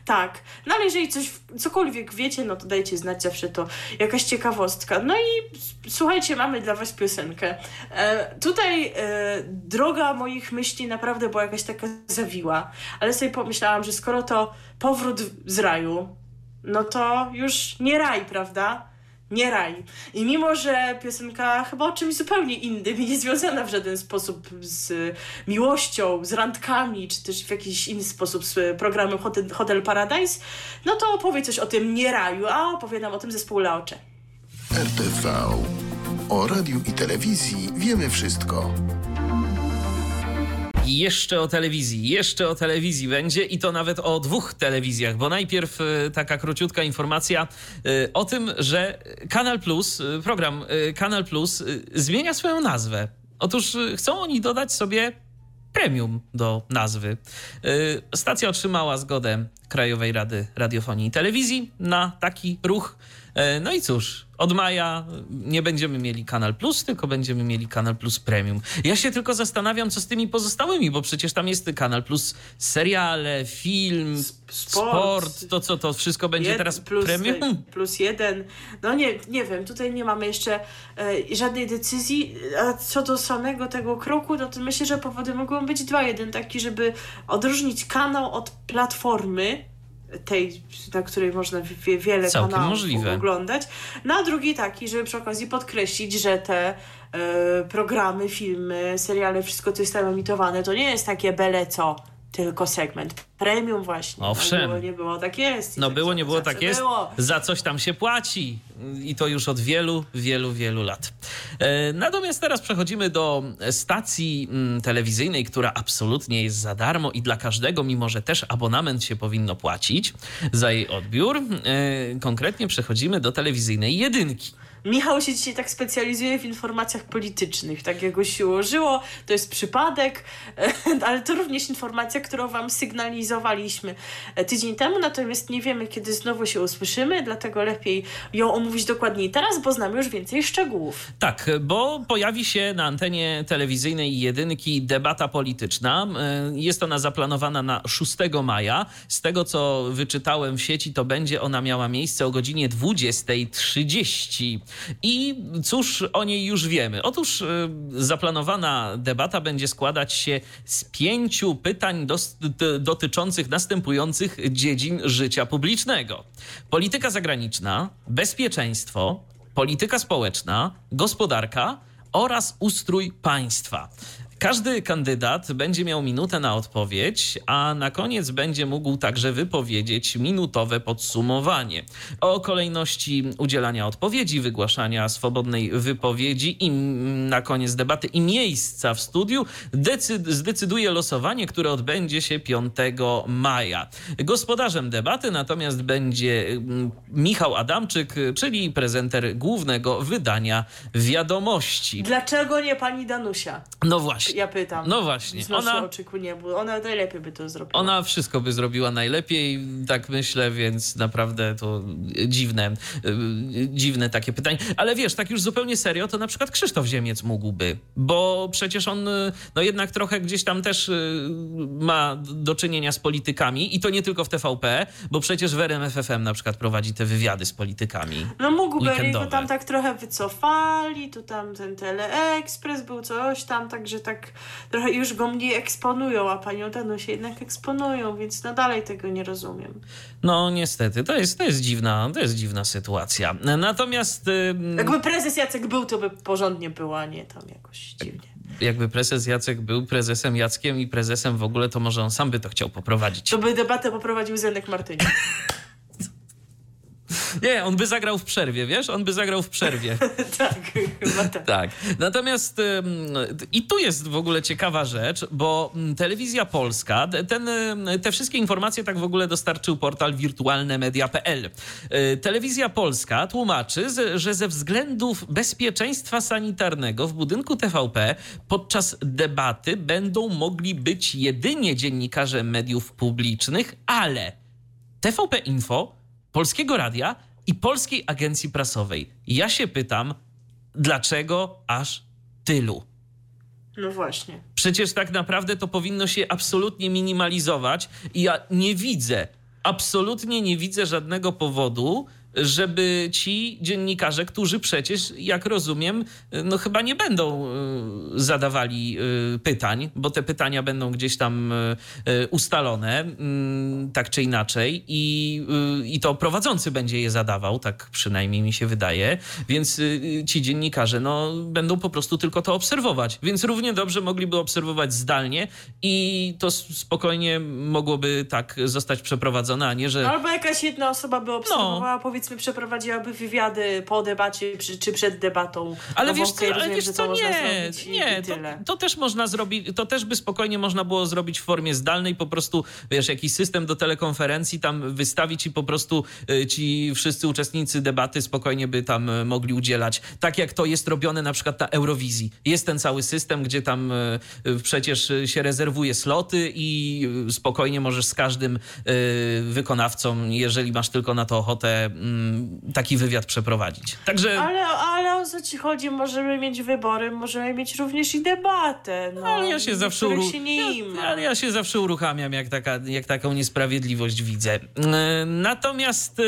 Tak, no ale jeżeli coś, cokolwiek wiecie, no to dajcie znać, zawsze to jakaś ciekawostka. No i słuchajcie, mamy dla was piosenkę. E, tutaj e, droga moich myśli naprawdę była jakaś taka zawiła, ale sobie pomyślałam, że skoro to powrót z raju, no to już nie raj, prawda? nie raj. I mimo, że piosenka chyba o czymś zupełnie innym, nie związana w żaden sposób z miłością, z randkami, czy też w jakiś inny sposób z programem Hotel, Hotel Paradise, no to opowie coś o tym nie raju, a opowiadam o tym zespół Laocze. RTV. O radiu i telewizji wiemy wszystko. Jeszcze o telewizji, jeszcze o telewizji będzie i to nawet o dwóch telewizjach, bo najpierw e, taka króciutka informacja e, o tym, że Kanal Plus, e, program Kanal Plus zmienia swoją nazwę. Otóż chcą oni dodać sobie premium do nazwy. Stacja otrzymała zgodę Krajowej Rady Radiofonii i Telewizji na taki ruch. E, no i cóż, od maja nie będziemy mieli Kanal Plus, tylko będziemy mieli Kanal Plus Premium. Ja się tylko zastanawiam, co z tymi pozostałymi, bo przecież tam jest Kanal Plus seriale, film, sport, sport to co, to wszystko będzie Jed, teraz plus, premium? Plus jeden. No nie, nie wiem, tutaj nie mamy jeszcze e, żadnej decyzji, a co do samego tego kroku, no to myślę, że powody mogą być dwa. Jeden taki, żeby odróżnić kanał od platformy, tej, na której można wiele Całkiem kanałów możliwe. oglądać. Na drugi taki, żeby przy okazji podkreślić, że te y, programy, filmy, seriale, wszystko co jest tam emitowane, to nie jest takie bele co tylko segment premium właśnie. Owszem. No, było, nie było, tak jest. No tak było, nie było, tak jest. Było. Za coś tam się płaci i to już od wielu, wielu, wielu lat. E, natomiast teraz przechodzimy do stacji mm, telewizyjnej, która absolutnie jest za darmo i dla każdego, mimo że też abonament się powinno płacić za jej odbiór. E, konkretnie przechodzimy do telewizyjnej jedynki. Michał się dzisiaj tak specjalizuje w informacjach politycznych. Tak jak go się ułożyło, to jest przypadek, *laughs* ale to również informacja, którą Wam sygnalizowaliśmy tydzień temu, natomiast nie wiemy, kiedy znowu się usłyszymy, dlatego lepiej ją omówić dokładniej teraz, bo znamy już więcej szczegółów. Tak, bo pojawi się na antenie telewizyjnej jedynki debata polityczna. E, jest ona zaplanowana na 6 maja. Z tego, co wyczytałem w sieci, to będzie ona miała miejsce o godzinie 20.30. I cóż o niej już wiemy? Otóż y, zaplanowana debata będzie składać się z pięciu pytań dotyczących następujących dziedzin życia publicznego: polityka zagraniczna, bezpieczeństwo, polityka społeczna, gospodarka oraz ustrój państwa. Każdy kandydat będzie miał minutę na odpowiedź, a na koniec będzie mógł także wypowiedzieć minutowe podsumowanie. O kolejności udzielania odpowiedzi, wygłaszania swobodnej wypowiedzi i na koniec debaty i miejsca w studiu zdecyduje losowanie, które odbędzie się 5 maja. Gospodarzem debaty natomiast będzie Michał Adamczyk, czyli prezenter głównego wydania wiadomości. Dlaczego nie pani Danusia? No właśnie właśnie. Ja pytam. No właśnie. Ona, niebu. Ona najlepiej by to zrobiła. Ona wszystko by zrobiła najlepiej, tak myślę, więc naprawdę to dziwne, y, dziwne takie pytanie. Ale wiesz, tak już zupełnie serio, to na przykład Krzysztof Ziemiec mógłby, bo przecież on y, no jednak trochę gdzieś tam też y, ma do czynienia z politykami i to nie tylko w TVP, bo przecież w RMFFM na przykład prowadzi te wywiady z politykami. No mógłby, bo tam tak trochę wycofali, tu tam ten Teleekspres był coś tam, także tak tak trochę już go mniej eksponują, a panią Danu się jednak eksponują, więc no dalej tego nie rozumiem. No niestety, to jest, to jest, dziwna, to jest dziwna sytuacja. Natomiast... Jakby prezes Jacek był, to by porządnie była, nie tam jakoś dziwnie jakby prezes Jacek był prezesem Jackiem i prezesem w ogóle, to może on sam by to chciał poprowadzić. To by debatę poprowadził Zenek Martyniuk. *laughs* Nie, on by zagrał w przerwie, wiesz? On by zagrał w przerwie. *laughs* tak, chyba tak. tak. Natomiast i tu jest w ogóle ciekawa rzecz, bo mm, telewizja polska, ten, te wszystkie informacje tak w ogóle dostarczył portal wirtualnemedia.pl. Y, telewizja polska tłumaczy, że ze względów bezpieczeństwa sanitarnego w budynku TVP podczas debaty będą mogli być jedynie dziennikarze mediów publicznych, ale TVP Info Polskiego Radia i Polskiej Agencji Prasowej. Ja się pytam, dlaczego aż tylu? No właśnie. Przecież tak naprawdę to powinno się absolutnie minimalizować i ja nie widzę, absolutnie nie widzę żadnego powodu, żeby ci dziennikarze, którzy przecież, jak rozumiem, no chyba nie będą e, zadawali e, pytań, bo te pytania będą gdzieś tam e, ustalone, mm, tak czy inaczej, i, i to prowadzący będzie je zadawał, tak przynajmniej mi się wydaje, więc ci dziennikarze no, będą po prostu tylko to obserwować, więc równie dobrze mogliby obserwować zdalnie i to spokojnie mogłoby tak zostać przeprowadzone, a nie, że... Albo jakaś jedna osoba by obserwowała, no. powiedzmy powiedzmy przeprowadziłaby wywiady po debacie czy, czy przed debatą. Ale no wiesz co, ale rozumiem, wiesz że co, nie, i- nie, i to, to też można zrobić, to też by spokojnie można było zrobić w formie zdalnej, po prostu, wiesz, jakiś system do telekonferencji tam wystawić i po prostu y, ci wszyscy uczestnicy debaty spokojnie by tam y, mogli udzielać. Tak jak to jest robione na przykład na Eurowizji. Jest ten cały system, gdzie tam y, przecież się rezerwuje sloty i spokojnie możesz z każdym wykonawcą, jeżeli masz tylko na to ochotę, mm, taki wywiad przeprowadzić. Także... Ale, ale o co ci chodzi? Możemy mieć wybory, możemy mieć również i debatę. No, Ale ja się zawsze, uru... się ja, ale ja się zawsze uruchamiam, jak, taka, jak taką niesprawiedliwość widzę. E, Natomiast e,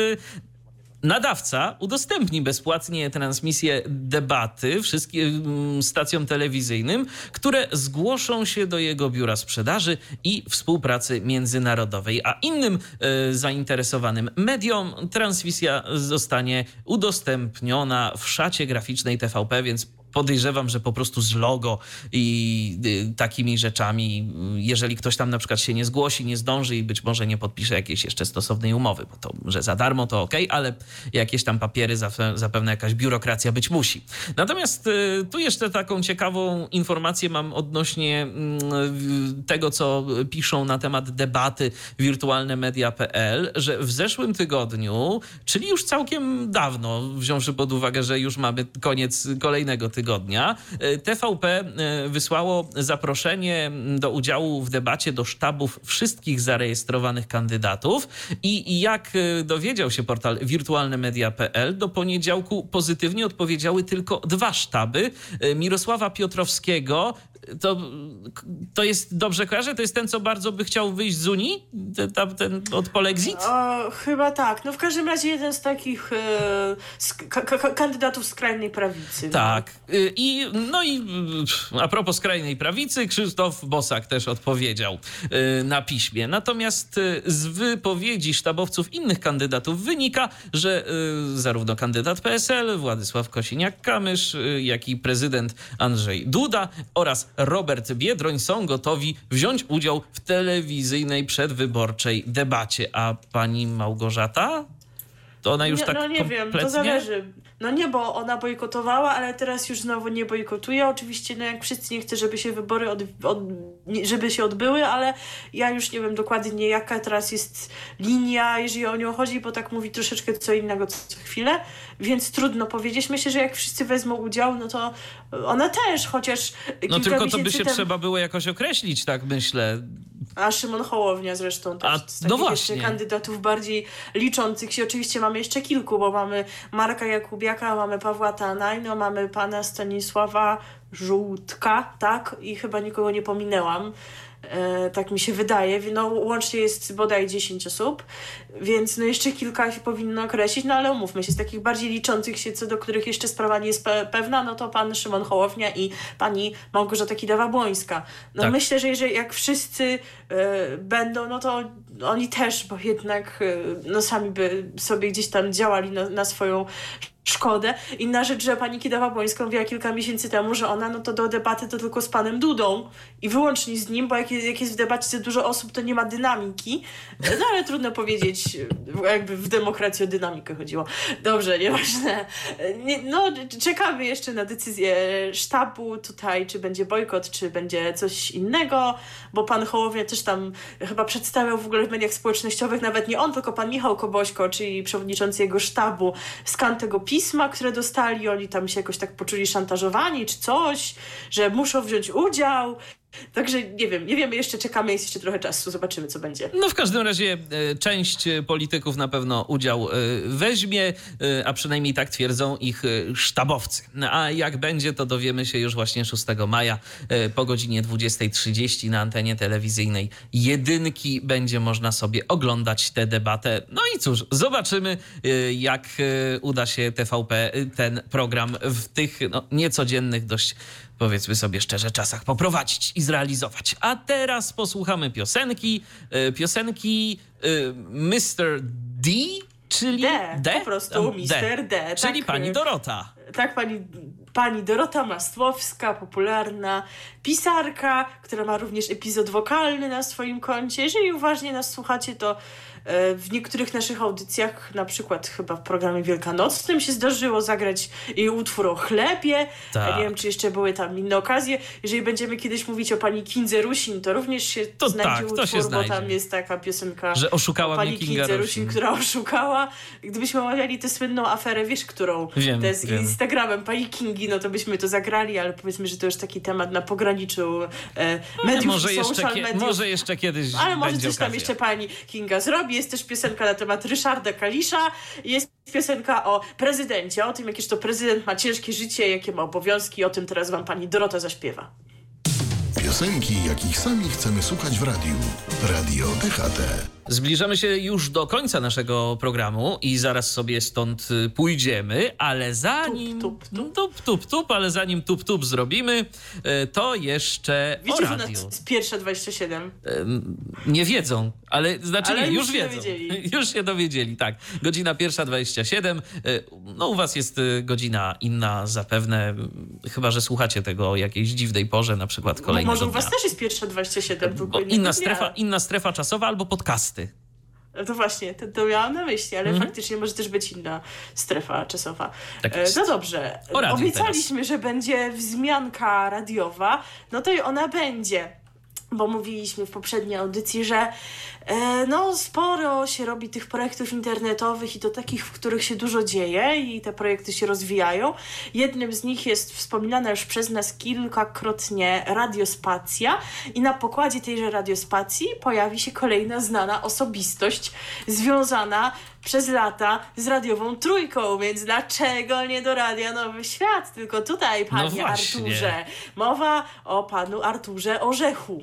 nadawca udostępni bezpłatnie transmisję debaty wszystkim mm, stacjom telewizyjnym, które zgłoszą się do jego biura sprzedaży i współpracy międzynarodowej, a innym e, zainteresowanym mediom transmisja zostanie udostępniona w szacie graficznej TVP, więc podejrzewam, że po prostu z logo i y, takimi rzeczami, y, jeżeli ktoś tam na przykład się nie zgłosi, nie zdąży i być może nie podpisze jakiejś jeszcze stosownej umowy, bo to, że za darmo to ok, ale jakieś tam papiery zape- zapewne jakaś biurokracja być musi. Natomiast y, tu jeszcze taką ciekawą informację mam odnośnie mm, tego, co piszą na temat debaty wirtualnemedia.pl, że w zeszłym tygodniu, czyli już całkiem dawno, wziąwszy pod uwagę, że już mamy koniec kolejnego tygodnia, e, TVP e, wysłało zaproszenie do udziału w debacie do sztabów wszystkich zarejestrowanych kandydatów i jak e, dowiedział się portal wirtualnemedia.pl, do poniedziałku pozytywnie odpowiedziały tylko dwa sztaby. Mirosława Piotrowskiego, to, to jest, dobrze kojarzę, to jest ten, co bardzo by chciał wyjść z Unii? Ten, ten od Polexit? O, chyba tak. No w każdym razie jeden z takich e, sk- ka- ka- kandydatów skrajnej prawicy. no. Tak. Y, I, no i a propos skrajnej prawicy, Krzysztof Bosak też odpowiedział y, na piśmie. Natomiast y, z wypowiedzi sztabowców innych kandydatów wynika, że y, zarówno kandydat PSL Władysław Kosiniak-Kamysz, jak i prezydent Andrzej Duda oraz Robert Biedroń są gotowi wziąć udział w telewizyjnej przedwyborczej debacie. A pani Małgorzata? To ona już nie, tak no nie wiem, kompletnie? to zależy. No nie, bo ona bojkotowała, ale teraz już znowu nie bojkotuje. Oczywiście, no jak wszyscy nie chcę, żeby się wybory od, od, żeby się odbyły, ale ja już nie wiem dokładnie jaka teraz jest linia, jeżeli o nią chodzi, bo tak mówi troszeczkę co innego co chwilę, więc trudno powiedzieć. Myślę, że jak wszyscy wezmą udział, no to ona też, chociaż No tylko to by się temu... trzeba było jakoś określić, tak myślę. A Szymon Hołownia zresztą też A, z no takich jeszcze kandydatów bardziej liczących się. Oczywiście mamy jeszcze kilku, bo mamy Marka Jakubiaka, mamy Pawła Tanajno, mamy pana Stanisława Żółtka, tak? I chyba nikogo nie pominęłam. E, tak mi się wydaje. No, łącznie jest bodaj 10 osób, więc no jeszcze kilka się powinno określić, no ale umówmy się, z takich bardziej liczących się, co do których jeszcze sprawa nie jest pe- pewna, no to pan Szymon Hołownia i pani Małgorzata Kidawa-Błońska. No Tak. myślę, że jeżeli jak wszyscy e, będą, no to oni też, bo jednak e, no sami by sobie gdzieś tam działali na, na swoją szkodę. Inna rzecz, że pani Kidawa-Błońska mówiła kilka miesięcy temu, że ona no to do debaty to tylko z panem Dudą i wyłącznie z nim, bo jak jak jest w debacie dużo osób, to nie ma dynamiki. No ale trudno powiedzieć, jakby w demokracji o dynamikę chodziło. Dobrze, nieważne. Nie, no, czekamy jeszcze na decyzję sztabu tutaj, czy będzie bojkot, czy będzie coś innego, bo pan Hołownia też tam chyba przedstawiał w ogóle w mediach społecznościowych, nawet nie on, tylko pan Michał Kobośko, czyli przewodniczący jego sztabu, skan tego pisma, które dostali, oni tam się jakoś tak poczuli szantażowani, czy coś, że muszą wziąć udział. Także nie wiem, nie wiemy jeszcze, czekamy, jest jeszcze trochę czasu, zobaczymy, co będzie. No w każdym razie e, część e, polityków na pewno udział e, weźmie, a przynajmniej tak twierdzą ich sztabowcy. No, A jak będzie, to dowiemy się już właśnie 6 maja po godzinie 20.30 na antenie telewizyjnej jedynki. Będzie można sobie oglądać tę debatę. No i cóż, zobaczymy jak uda się TVP ten program w tych no, niecodziennych dość powiedzmy sobie szczerze, czasach poprowadzić i zrealizować. A teraz posłuchamy piosenki. e, Piosenki e, Mr. D, czyli D, po prostu Mr. D, Czyli tak, pani Dorota. tak pani, pani Dorota Masłowska, popularna pisarka, która ma również epizod wokalny na swoim koncie. Jeżeli uważnie nas słuchacie, to w niektórych naszych audycjach, na przykład chyba w programie wielkanocnym się zdarzyło zagrać i utwór o chlebie. Tak. Nie wiem, czy jeszcze były tam inne okazje. Jeżeli będziemy kiedyś mówić o pani Kindze Rusin, to również się To znajdzie tak, utwór, się bo znajdzie. tam jest taka piosenka Że oszukała o pani Kindze Rusin. Która oszukała. Gdybyśmy omawiali tę słynną aferę, wiesz, którą? Wiem, z wiem. Instagramem pani Kingi, no to byśmy to zagrali, ale powiedzmy, że to już taki temat na pograniczu e, mediów może, jeszcze, social kie- mediów. może jeszcze kiedyś Ale może coś tam okazja. jeszcze pani Kinga zrobi. Jest też piosenka na temat Ryszarda Kalisza. Jest piosenka o prezydencie, o tym, jakież to prezydent ma ciężkie życie, jakie ma obowiązki. O tym teraz wam pani Dorota zaśpiewa. Piosenki, jakich sami chcemy słuchać w radiu. Radio DHT. Zbliżamy się już do końca naszego programu i zaraz sobie stąd y, pójdziemy, ale zanim... Tup, tup, tup, tup, tup, ale zanim tup, tup zrobimy, y, to jeszcze Wiecie, o że radiu. na jest pierwsze 27. Ym, Nie wiedzą, ale znaczy Ale nie, już wiedzą. dowiedzieli. *laughs* Już się dowiedzieli, tak. Godzina pierwsza 27. Y, No u was jest y, godzina inna zapewne, y, chyba że słuchacie tego o jakiejś dziwnej porze, na przykład kolejnego Może u was też jest pierwsze 27, tylko Bo innego inna strefa, inna strefa czasowa albo podcasty. No to właśnie, to, to miałam na myśli, ale Mhm. faktycznie może też być inna strefa czasowa. Tak E, no dobrze, obiecaliśmy, że będzie wzmianka radiowa, no to i ona będzie. Bo mówiliśmy w poprzedniej audycji, że e, no sporo się robi tych projektów internetowych i to takich, w których się dużo dzieje i te projekty się rozwijają. Jednym z nich jest wspominana już przez nas kilkakrotnie Radiospacja i na pokładzie tejże Radiospacji pojawi się kolejna znana osobistość związana przez lata z radiową trójką, więc dlaczego nie do Radia Nowy Świat, tylko tutaj, panie właśnie. Arturze. Mowa o panu Arturze Orzechu.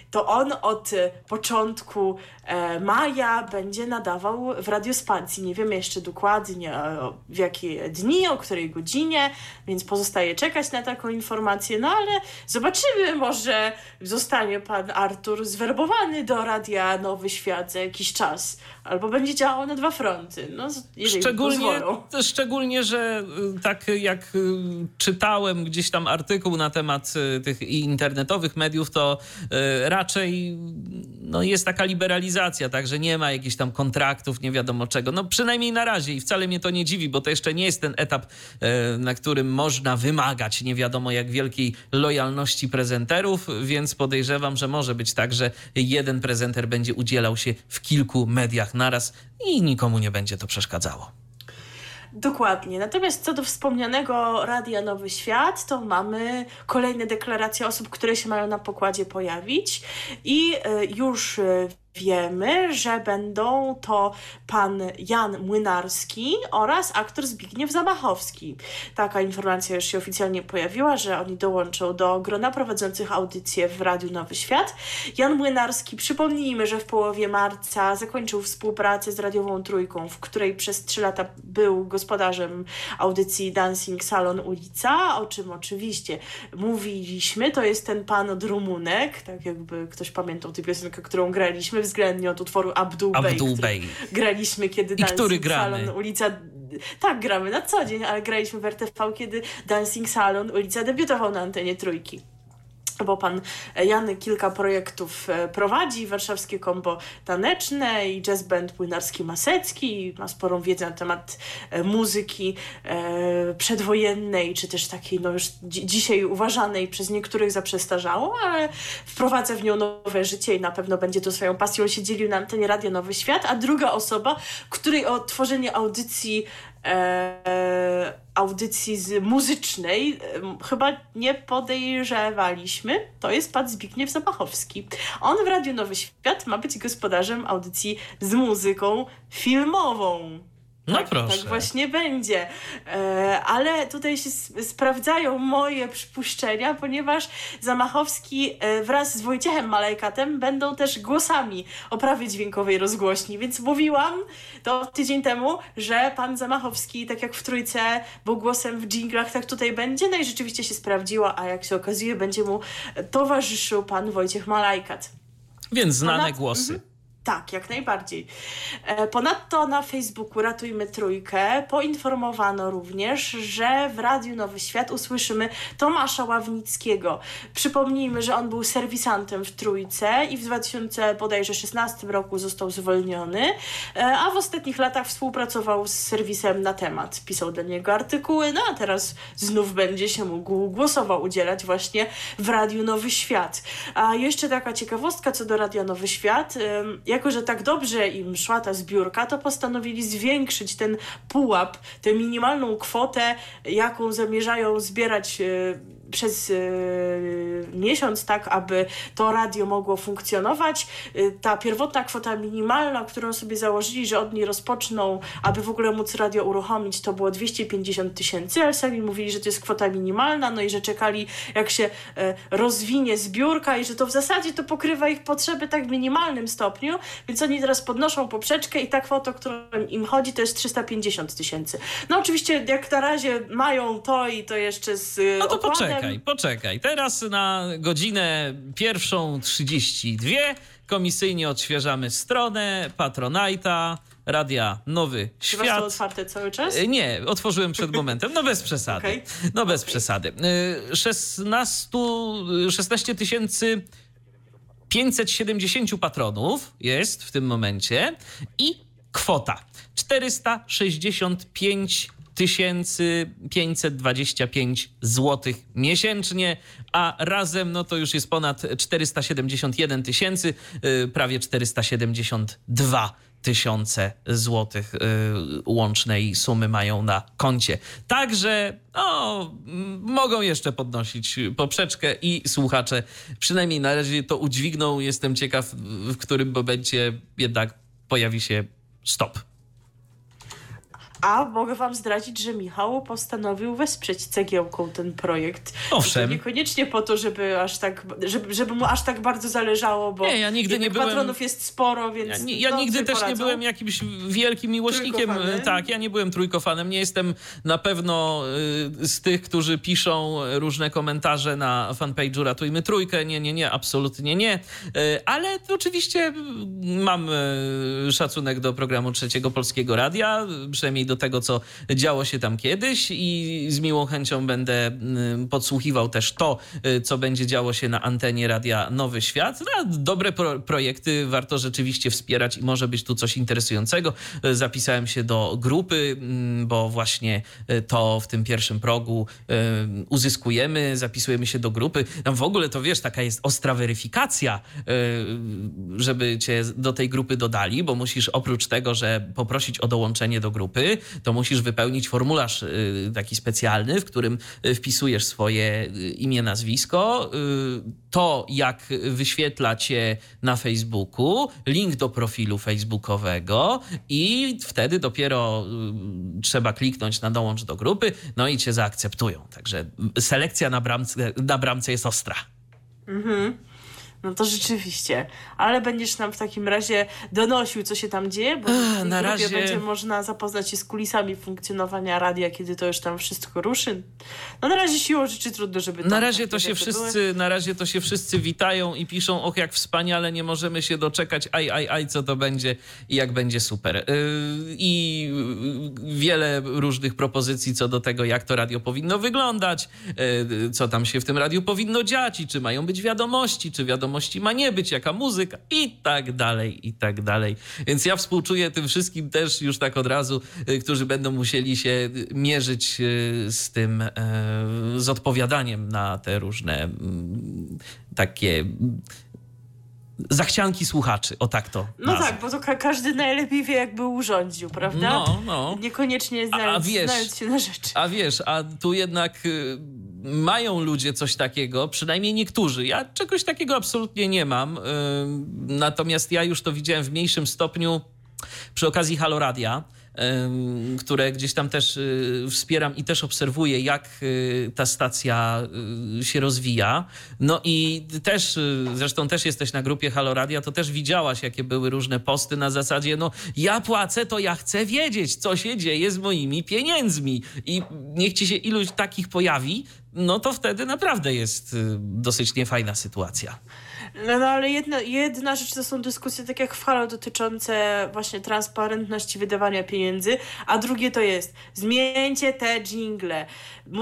To on od e, początku e, maja będzie nadawał w radiospacji. Nie wiemy jeszcze dokładnie e, w jakie dni, o której godzinie, więc pozostaje czekać na taką informację. No ale zobaczymy, może zostanie pan Artur zwerbowany do Radia Nowy Świat za jakiś czas. Albo będzie działał na dwa fronty. No, Szczególnie, szczególnie, że y, tak jak y, czytałem gdzieś tam artykuł na temat y, tych internetowych mediów, to y, raczej no, jest taka liberalizacja, tak, że nie ma jakichś tam kontraktów, nie wiadomo czego. No przynajmniej na razie i wcale mnie to nie dziwi, bo to jeszcze nie jest ten etap, y, na którym można wymagać nie wiadomo jak wielkiej lojalności prezenterów, więc podejrzewam, że może być tak, że jeden prezenter będzie udzielał się w kilku mediach naraz i nikomu nie będzie to przeszkadzało. Dokładnie. Natomiast co do wspomnianego Radia Nowy Świat, to mamy kolejne deklaracje osób, które się mają na pokładzie pojawić i e, już e, wiemy, że będą to pan Jan Młynarski oraz aktor Zbigniew Zamachowski. Taka informacja już się oficjalnie pojawiła, że oni dołączą do grona prowadzących audycję w Radiu Nowy Świat. Jan Młynarski, przypomnijmy, że w połowie marca zakończył współpracę z Radiową Trójką, w której przez trzy lata był gospodarzem audycji Dancing Salon Ulica, o czym oczywiście mówiliśmy. To jest ten pan od Rumunek, tak jakby ktoś pamiętał tę piosenkę, którą graliśmy względnie od utworu Abdul Abdul który Bey. graliśmy, kiedy I który gramy? Salon Ulica... Tak, gramy na co dzień, ale graliśmy w RTV, kiedy Dancing Salon Ulica debiutował na antenie Trójki bo pan Jan kilka projektów e, prowadzi, warszawskie kombo taneczne i jazz band Płynarski Masecki, ma sporą wiedzę na temat e, muzyki e, przedwojennej, czy też takiej no już dzi- dzisiaj uważanej przez niektórych za przestarzałą, ale wprowadza w nią nowe życie i na pewno będzie to swoją pasją. Się dzielił na antenie Radia Nowy Świat, a druga osoba, której o tworzenie audycji e, audycji z muzycznej chyba nie podejrzewaliśmy, to jest pan Zbigniew Zamachowski. On w Radiu Nowy Świat ma być gospodarzem audycji z muzyką filmową. No tak, proszę. Tak właśnie będzie. E, ale tutaj się sprawdzają moje przypuszczenia, ponieważ Zamachowski e, wraz z Wojciechem Malejkatem będą też głosami oprawy dźwiękowej rozgłośni, więc mówiłam to tydzień temu, że pan Zamachowski, tak jak w Trójce, był głosem w dżinglach, tak tutaj będzie. No i rzeczywiście się sprawdziło, a jak się okazuje, będzie mu towarzyszył pan Wojciech Malajkat. Więc znane głosy. Tak, jak najbardziej. E, ponadto na Facebooku Ratujmy Trójkę poinformowano również, że w Radiu Nowy Świat usłyszymy Tomasza Ławnickiego. Przypomnijmy, że on był serwisantem w Trójce i w 2016 roku został zwolniony, e, a w ostatnich latach współpracował z serwisem na temat. Pisał dla niego artykuły, no a teraz znów będzie się mógł głosowo udzielać właśnie w Radiu Nowy Świat. A jeszcze taka ciekawostka co do Radia Nowy Świat jako że tak dobrze im szła ta zbiórka, to postanowili zwiększyć ten pułap, tę minimalną kwotę, jaką zamierzają zbierać e, przez y, miesiąc, tak, aby to radio mogło funkcjonować. Y, ta pierwotna kwota minimalna, którą sobie założyli, że od niej rozpoczną, aby w ogóle móc radio uruchomić, to było 250 tysięcy, ale sami mówili, że to jest kwota minimalna, no i że czekali, jak się y, rozwinie zbiórka i że to w zasadzie to pokrywa ich potrzeby tak w minimalnym stopniu, więc oni teraz podnoszą poprzeczkę i ta kwota, o którą im chodzi, to jest 350 tysięcy. No oczywiście, jak na razie mają to i to jeszcze z no to opłatem, poczekaj, poczekaj. Teraz na godzinę pierwszą 32 komisyjnie odświeżamy stronę Patronite'a. Radia Nowy Świat. Czy to otwarte cały czas? E, nie, otworzyłem przed momentem. No bez *laughs* przesady. Okay. No bez okay. przesady. 16, e, 16 tysięcy 570 patronów jest w tym momencie i kwota 465 525 zł miesięcznie, a razem no to już jest ponad 471 tysięcy, y, prawie 472 tysiące złotych y, łącznej sumy mają na koncie. Także no, mogą jeszcze podnosić poprzeczkę i słuchacze przynajmniej na razie to udźwigną. Jestem ciekaw, w którym momencie jednak pojawi się stop. A mogę wam zdradzić, że Michał postanowił wesprzeć cegiełką ten projekt. Owszem. Niekoniecznie po to, żeby aż tak, żeby, żeby mu aż tak bardzo zależało, bo nie, ja nigdy nie byłem... patronów jest sporo, więc Ja, nie, ja nigdy też poradzą. nie byłem jakimś wielkim miłośnikiem. Tak, ja nie byłem trójkofanem. Nie jestem na pewno y, z tych, którzy piszą różne komentarze na fanpage'u Ratujmy Trójkę. Nie, nie, nie, absolutnie nie. Y, ale oczywiście mam szacunek do programu Trzeciego Polskiego Radia, przynajmniej do tego, co działo się tam kiedyś i z miłą chęcią będę mm, podsłuchiwał też to, y, co będzie działo się na antenie Radia Nowy Świat. No, dobre pro projekty warto rzeczywiście wspierać i może być tu coś interesującego. Y, zapisałem się do grupy, mm, bo właśnie y, to w tym pierwszym progu uzyskujemy, zapisujemy się do grupy. Tam w ogóle to wiesz, taka jest ostra weryfikacja, żeby cię do tej grupy dodali, bo musisz oprócz tego, że poprosić o dołączenie do grupy, to musisz wypełnić formularz y, taki specjalny, w którym y, wpisujesz swoje y, imię, nazwisko, to jak wyświetla cię na Facebooku, link do profilu facebookowego i wtedy dopiero trzeba kliknąć na dołącz do grupy, no i cię zaakceptują. Także selekcja na bramce, na bramce jest ostra. Mhm. No to rzeczywiście. Ale będziesz nam w takim razie donosił, co się tam dzieje, bo Ech, na razie będzie można zapoznać się z kulisami funkcjonowania radia, kiedy to już tam wszystko ruszy. No na razie siłą rzeczy trudno, żeby Na razie to się wszyscy, były. na razie to się wszyscy witają i piszą, och jak wspaniale, nie możemy się doczekać, aj, aj, aj, co to będzie i jak będzie super. Yy, I wiele różnych propozycji co do tego, jak to radio powinno wyglądać, yy, co tam się w tym radiu powinno dziać i czy mają być wiadomości, czy wiadomości ma nie być, jaka muzyka i tak dalej, i tak dalej. Więc ja współczuję tym wszystkim też już tak od razu, y, którzy będą musieli się mierzyć y, z tym, z odpowiadaniem na te różne mm, takie zachcianki słuchaczy, o tak to No nazwę. tak, bo to ka każdy najlepiej wie, jakby urządził, prawda? No, no. Niekoniecznie znając, a, a wiesz, znając się na rzeczy. A wiesz, a tu jednak y, mają ludzie coś takiego, przynajmniej niektórzy. Ja czegoś takiego absolutnie nie mam. Natomiast ja już to widziałem w mniejszym stopniu przy okazji Haloradia które gdzieś tam też y, wspieram i też obserwuję, jak y, ta stacja y, się rozwija. No i też, zresztą też jesteś na grupie Halo Radia, to też widziałaś, jakie były różne posty na zasadzie, no ja płacę, to ja chcę wiedzieć, co się dzieje z moimi pieniędzmi. I niech ci się iluś takich pojawi, no to wtedy naprawdę jest dosyć niefajna sytuacja. No, no ale jedna, jedna rzecz to są dyskusje tak jak w Halo dotyczące właśnie transparentności wydawania pieniędzy, a drugie to jest zmieńcie te jingle.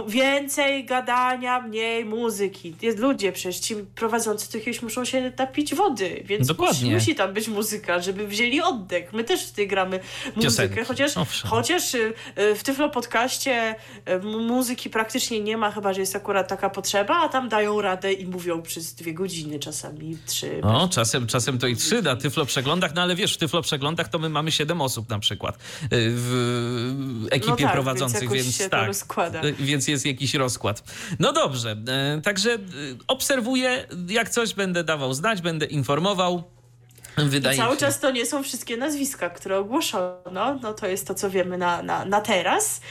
Więcej gadania, mniej muzyki. Jest ludzie przecież ci prowadzący to jakieś muszą się napić wody, więc Dokładnie. Musi, musi tam być muzyka, żeby wzięli oddech. My też w tej gramy muzykę, Piosenki. chociaż, Owszem. chociaż y, y, w Tyflo podcaście y, muzyki praktycznie nie ma, chyba że jest akurat taka potrzeba, a tam dają radę i mówią przez dwie godziny, czasami trzy. O, czasem, czasem to i trzy na Tyflo przeglądach, no ale wiesz, w Tyflo przeglądach to my mamy siedem osób na przykład y, w ekipie No tak, prowadzących, więc więc, tak. y, Więc jest jakiś rozkład. No dobrze, y, także obserwuję, jak coś będę dawał znać, będę informował. Wydaje I cały się. czas to nie są wszystkie nazwiska, które ogłoszono. No to jest to, co wiemy na, na, na teraz.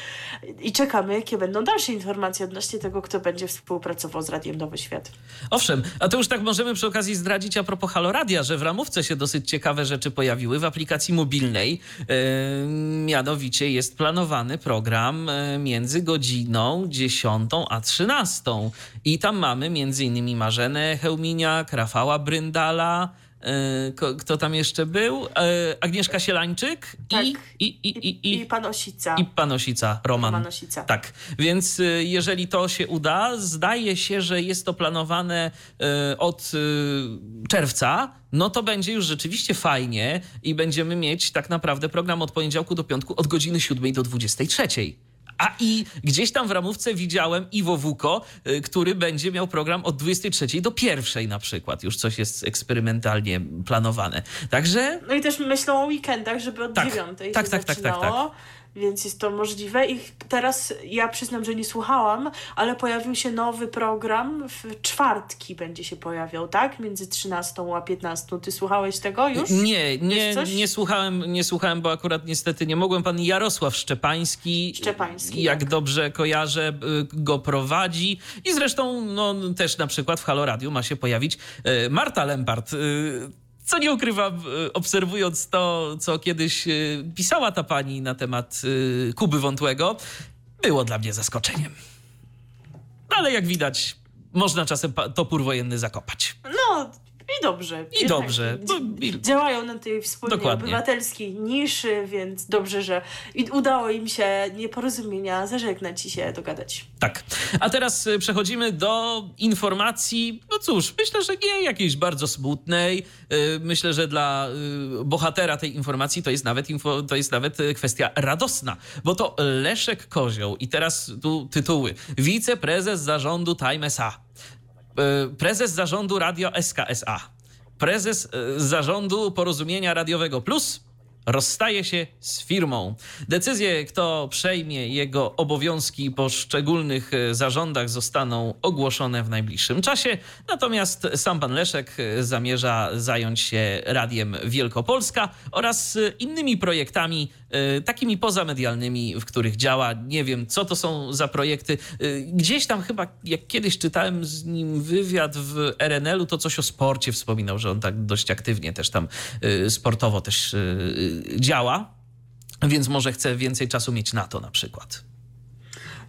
I czekamy, jakie będą dalsze informacje odnośnie tego, kto będzie współpracował z Radiem Nowy Świat. Owszem, a to już tak możemy przy okazji zdradzić a propos Haloradia, że w ramówce się dosyć ciekawe rzeczy pojawiły w aplikacji mobilnej. Yy, mianowicie jest planowany program e, między godziną 10 a 13. I tam mamy między innymi Marzenę Chełminiak, Rafała Bryndala, e, kto tam jeszcze był? E, Agnieszka Sielańczyk Tak. i, i, i, i, i, I pan Osica. i pan Osica, Roman. Roman Osica. Tak, więc y, jeżeli to się uda, zdaje się, że jest to planowane od czerwca, no to będzie już rzeczywiście fajnie i będziemy mieć tak naprawdę program od poniedziałku do piątku od godziny 7 do 23. A i gdzieś tam w ramówce widziałem Iwo Wuko, y, który będzie miał program od 23 do 1 na przykład. Już coś jest eksperymentalnie planowane. Także No i też myślą o weekendach, żeby od Tak. dziewiątej Tak, się tak, tak, tak, zaczynało. Więc jest to możliwe. I teraz ja przyznam, że nie słuchałam, ale pojawił się nowy program. W czwartki będzie się pojawiał, tak? Między 13 a 15. Ty słuchałeś tego już? Nie, nie, nie słuchałem, nie słuchałem, bo akurat niestety nie mogłem. Pan Jarosław Szczepański, Szczepański, jak tak. dobrze kojarzę, y, go prowadzi. I zresztą no, też na przykład w Halo Radio ma się pojawić y, Marta Lempart. Co nie ukrywam, y, obserwując to, co kiedyś y, pisała ta pani na temat y, Kuby Wątłego, było dla mnie zaskoczeniem. Ale jak widać, można czasem topór wojenny zakopać. I dobrze. I dobrze. Działają na tej wspólnej Dokładnie. obywatelskiej niszy, więc dobrze, że udało im się nieporozumienia zażegnać i się dogadać. Tak. A teraz y, przechodzimy do informacji, no cóż, myślę, że nie jakiejś bardzo smutnej. Y, Myślę, że dla y, bohatera tej informacji to jest nawet, info, to jest nawet kwestia radosna, bo to Leszek Kozioł i teraz tu tytuły. Wiceprezes zarządu Time SA. Y, Prezes zarządu Radio SKSA. Prezes y, zarządu Porozumienia Radiowego Plus rozstaje się z firmą. Decyzje, kto przejmie jego obowiązki po szczególnych e, zarządach zostaną ogłoszone w najbliższym czasie. Natomiast sam pan Leszek e, zamierza zająć się Radiem Wielkopolska oraz e, innymi projektami, e, takimi pozamedialnymi, w których działa. Nie wiem, co to są za projekty. E, Gdzieś tam chyba, jak kiedyś czytałem z nim wywiad w RNL-u, to coś o sporcie wspominał, że on tak dość aktywnie też tam e, sportowo też działa, więc może chce więcej czasu mieć na to na przykład.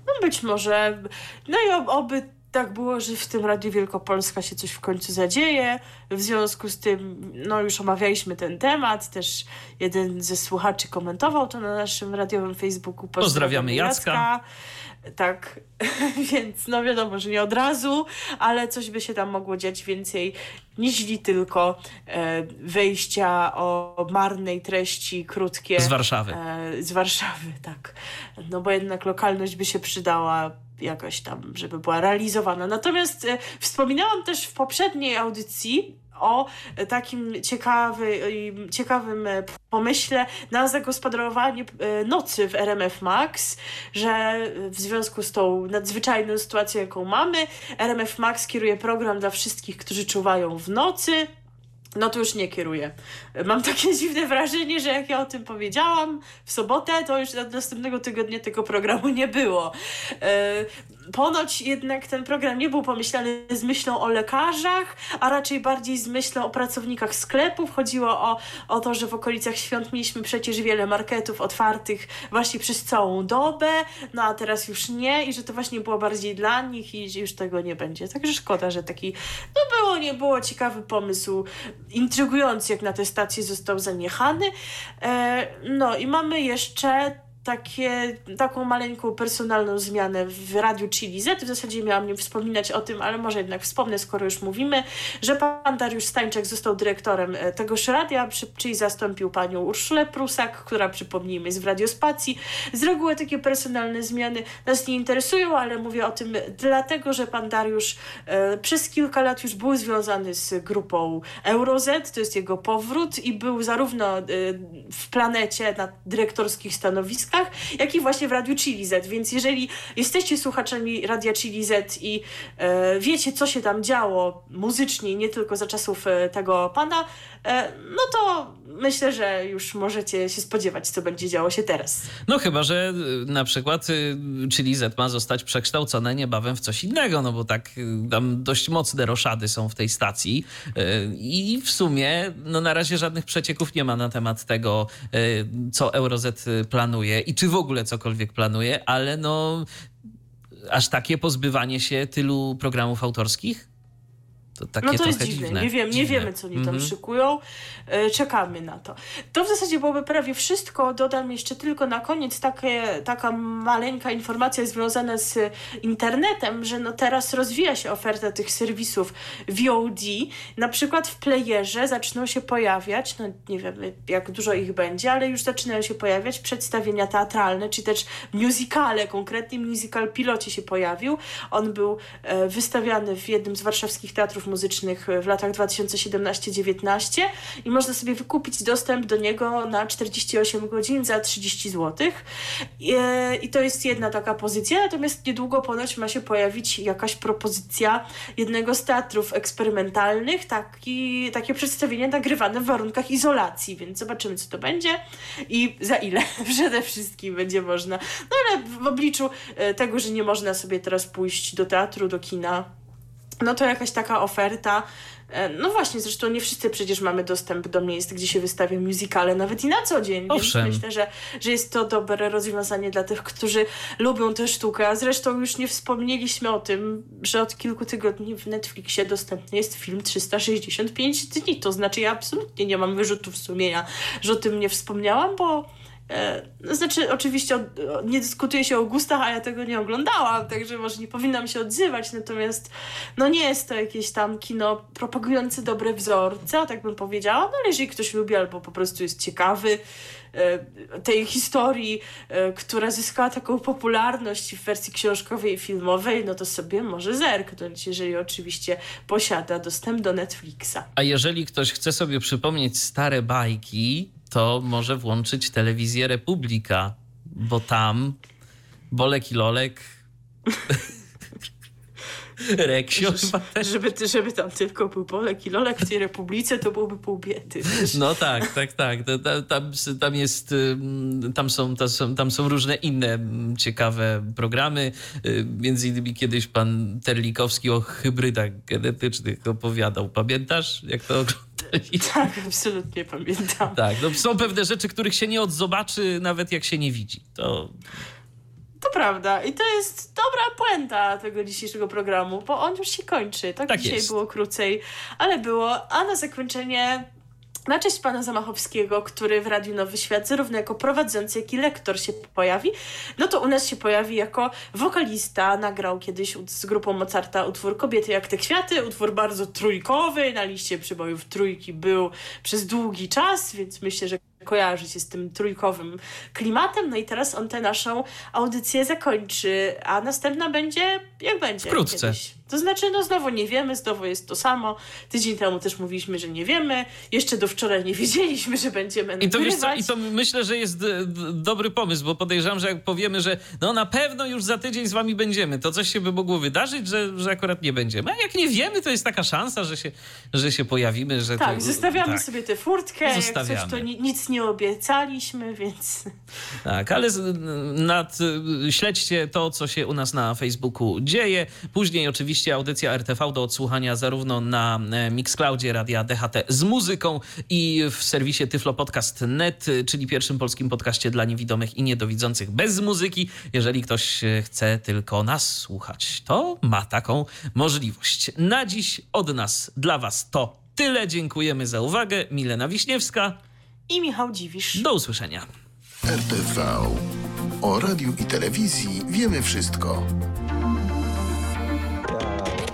No być może. No i ob- oby tak było, że w tym Radiu Wielkopolska się coś w końcu zadzieje. W związku z tym, no już omawialiśmy ten temat. Też jeden ze słuchaczy komentował to na naszym radiowym Facebooku. Pozdrawiamy Jacka. Tak, *laughs* więc no wiadomo, że nie od razu, ale coś by się tam mogło dziać więcej niż tylko e, wejścia o marnej treści krótkie Z Warszawy. E, z Warszawy, tak. No bo jednak lokalność by się przydała jakoś tam, żeby była realizowana. Natomiast e, wspominałam też w poprzedniej audycji o e, takim ciekawy, ciekawym e, pomyśle na zagospodarowanie nocy w RMF Max, że w związku z tą nadzwyczajną sytuacją, jaką mamy, RMF Max kieruje program dla wszystkich, którzy czuwają w nocy. No to już nie kieruję. Mam takie *laughs* dziwne wrażenie, że jak ja o tym powiedziałam w sobotę, to już następnego tygodnia tego programu nie było. Ponoć jednak ten program nie był pomyślany z myślą o lekarzach, a raczej bardziej z myślą o pracownikach sklepów. Chodziło o, o to, że w okolicach świąt mieliśmy przecież wiele marketów otwartych właśnie przez całą dobę, no a teraz już nie i że to właśnie było bardziej dla nich i już tego nie będzie. Także szkoda, że taki, no było, nie było ciekawy pomysł, intrygujący jak na tę stację został zaniechany. E, no i mamy jeszcze takie, taką maleńką personalną zmianę w Radiu Chili Z. W zasadzie miałam nie wspominać o tym, ale może jednak wspomnę, skoro już mówimy, że pan Dariusz Stańczek został dyrektorem e, tegoż radia, czyli zastąpił panią Urszulę Prusak, która przypomnijmy jest w Radiospacji. Z reguły takie personalne zmiany nas nie interesują, ale mówię o tym dlatego, że pan Dariusz e, przez kilka lat już był związany z grupą EuroZ, to jest jego powrót i był zarówno e, w planecie na dyrektorskich stanowiskach, jak i właśnie w Radiu Chili Z. Więc jeżeli jesteście słuchaczami Radia Chili Z i e, wiecie, co się tam działo muzycznie, nie tylko za czasów e, tego pana, e, no to myślę, że już możecie się spodziewać, co będzie działo się teraz. No chyba, że y, na przykład y, Chili Z ma zostać przekształcone niebawem w coś innego, no bo tak y, tam dość mocne roszady są w tej stacji i w sumie no na razie żadnych przecieków nie ma na temat tego, co Euroz planuje i czy w ogóle cokolwiek planuje, ale no aż takie pozbywanie się tylu programów autorskich? To takie no to jest dziwne. dziwne. Nie, wiem, dziwne. nie wiemy, co oni tam mm -hmm. szykują. E, czekamy na to. To w zasadzie byłoby prawie wszystko. Dodam jeszcze tylko na koniec takie, taka maleńka informacja związana z internetem, że no teraz rozwija się oferta tych serwisów VOD. Na przykład w playerze zaczną się pojawiać, no nie wiem jak dużo ich będzie, ale już zaczynają się pojawiać przedstawienia teatralne, czy też musicale. Konkretnie musical Pilocie się pojawił. On był e, wystawiany w jednym z warszawskich teatrów muzycznych w latach 2017-19 i można sobie wykupić dostęp do niego na 48 godzin za 30 zł. I, I to jest jedna taka pozycja, natomiast niedługo ponoć ma się pojawić jakaś propozycja jednego z teatrów eksperymentalnych, taki, takie przedstawienie nagrywane w warunkach izolacji, więc zobaczymy, co to będzie i za ile *laughs* przede wszystkim będzie można. No ale w obliczu e, tego, że nie można sobie teraz pójść do teatru, do kina, no to jakaś taka oferta. E, no właśnie, zresztą nie wszyscy przecież mamy dostęp do miejsc, gdzie się wystawia musicale, nawet i na co dzień. Owszem. Więc myślę, że, że jest to dobre rozwiązanie dla tych, którzy lubią tę sztukę. A zresztą już nie wspomnieliśmy o tym, że od kilku tygodni w Netflixie dostępny jest film 365 dni. To znaczy, ja absolutnie nie mam wyrzutów sumienia, że o tym nie wspomniałam, bo znaczy, oczywiście nie dyskutuje się o gustach, a ja tego nie oglądałam, także może nie powinnam się odzywać, natomiast no nie jest to jakieś tam kino propagujące dobre wzorce, tak bym powiedziała, no ale jeżeli ktoś lubi albo po prostu jest ciekawy e, tej historii, e, która zyskała taką popularność w wersji książkowej i filmowej, no to sobie może zerknąć, jeżeli oczywiście posiada dostęp do Netflixa. A jeżeli ktoś chce sobie przypomnieć stare bajki, to może włączyć telewizję Republika, bo tam Bolek i Lolek. *laughs* Reksio chyba też. Żeby, żeby tam tylko był Bolek i Lolek w tej Republice, to byłoby pół biedy. No tak, tak, tak. Tam, tam jest, tam są, tam są, tam są różne inne ciekawe programy. Między innymi kiedyś pan Terlikowski o hybrydach genetycznych opowiadał. Pamiętasz, jak to oglądałeś? Tak, absolutnie pamiętam. Tak, no są pewne rzeczy, których się nie odzobaczy, nawet jak się nie widzi. To... To prawda. I to jest dobra puenta tego dzisiejszego programu, bo on już się kończy. Tak, tak dzisiaj jest. było krócej, ale było. A na zakończenie na cześć pana Zamachowskiego, który w Radiu Nowy Świat zarówno jako prowadzący, jak i lektor się pojawi, no to u nas się pojawi jako wokalista. Nagrał kiedyś z grupą Mozarta utwór Kobiety jak te kwiaty, utwór bardzo trójkowy, na liście przybojów trójki był przez długi czas, więc myślę, że kojarzy się z tym trójkowym klimatem. No i teraz on tę naszą audycję zakończy, a następna będzie jak będzie. Wkrótce. Kiedyś To znaczy, no znowu nie wiemy, znowu jest to samo. Tydzień temu też mówiliśmy, że nie wiemy. Jeszcze do wczoraj nie *laughs* wiedzieliśmy, że będziemy I to, co. I to myślę, że jest d- dobry pomysł, bo podejrzewam, że jak powiemy, że no na pewno już za tydzień z wami będziemy, to coś się by mogło wydarzyć, że, że akurat nie będziemy. A jak nie wiemy, to jest taka szansa, że się, że się pojawimy, że Tak, to, zostawiamy tak. sobie tę furtkę. Jak coś, Zostawiamy. to ni- nic nie obiecaliśmy, więc Tak, ale nad, śledźcie to, co się u nas na Facebooku dzieje. Później oczywiście audycja RTV do odsłuchania zarówno na e, Mixcloudzie Radia DHT z muzyką i w serwisie tyflopodcast.net, y, czyli pierwszym polskim podcaście dla niewidomych i niedowidzących bez muzyki. Jeżeli ktoś e, chce tylko nas słuchać, to ma taką możliwość. Na dziś od nas dla was to tyle. Dziękujemy za uwagę. Milena Wiśniewska. i Michał Dziwisz. Do usłyszenia. RTV. O radiu i telewizji wiemy wszystko.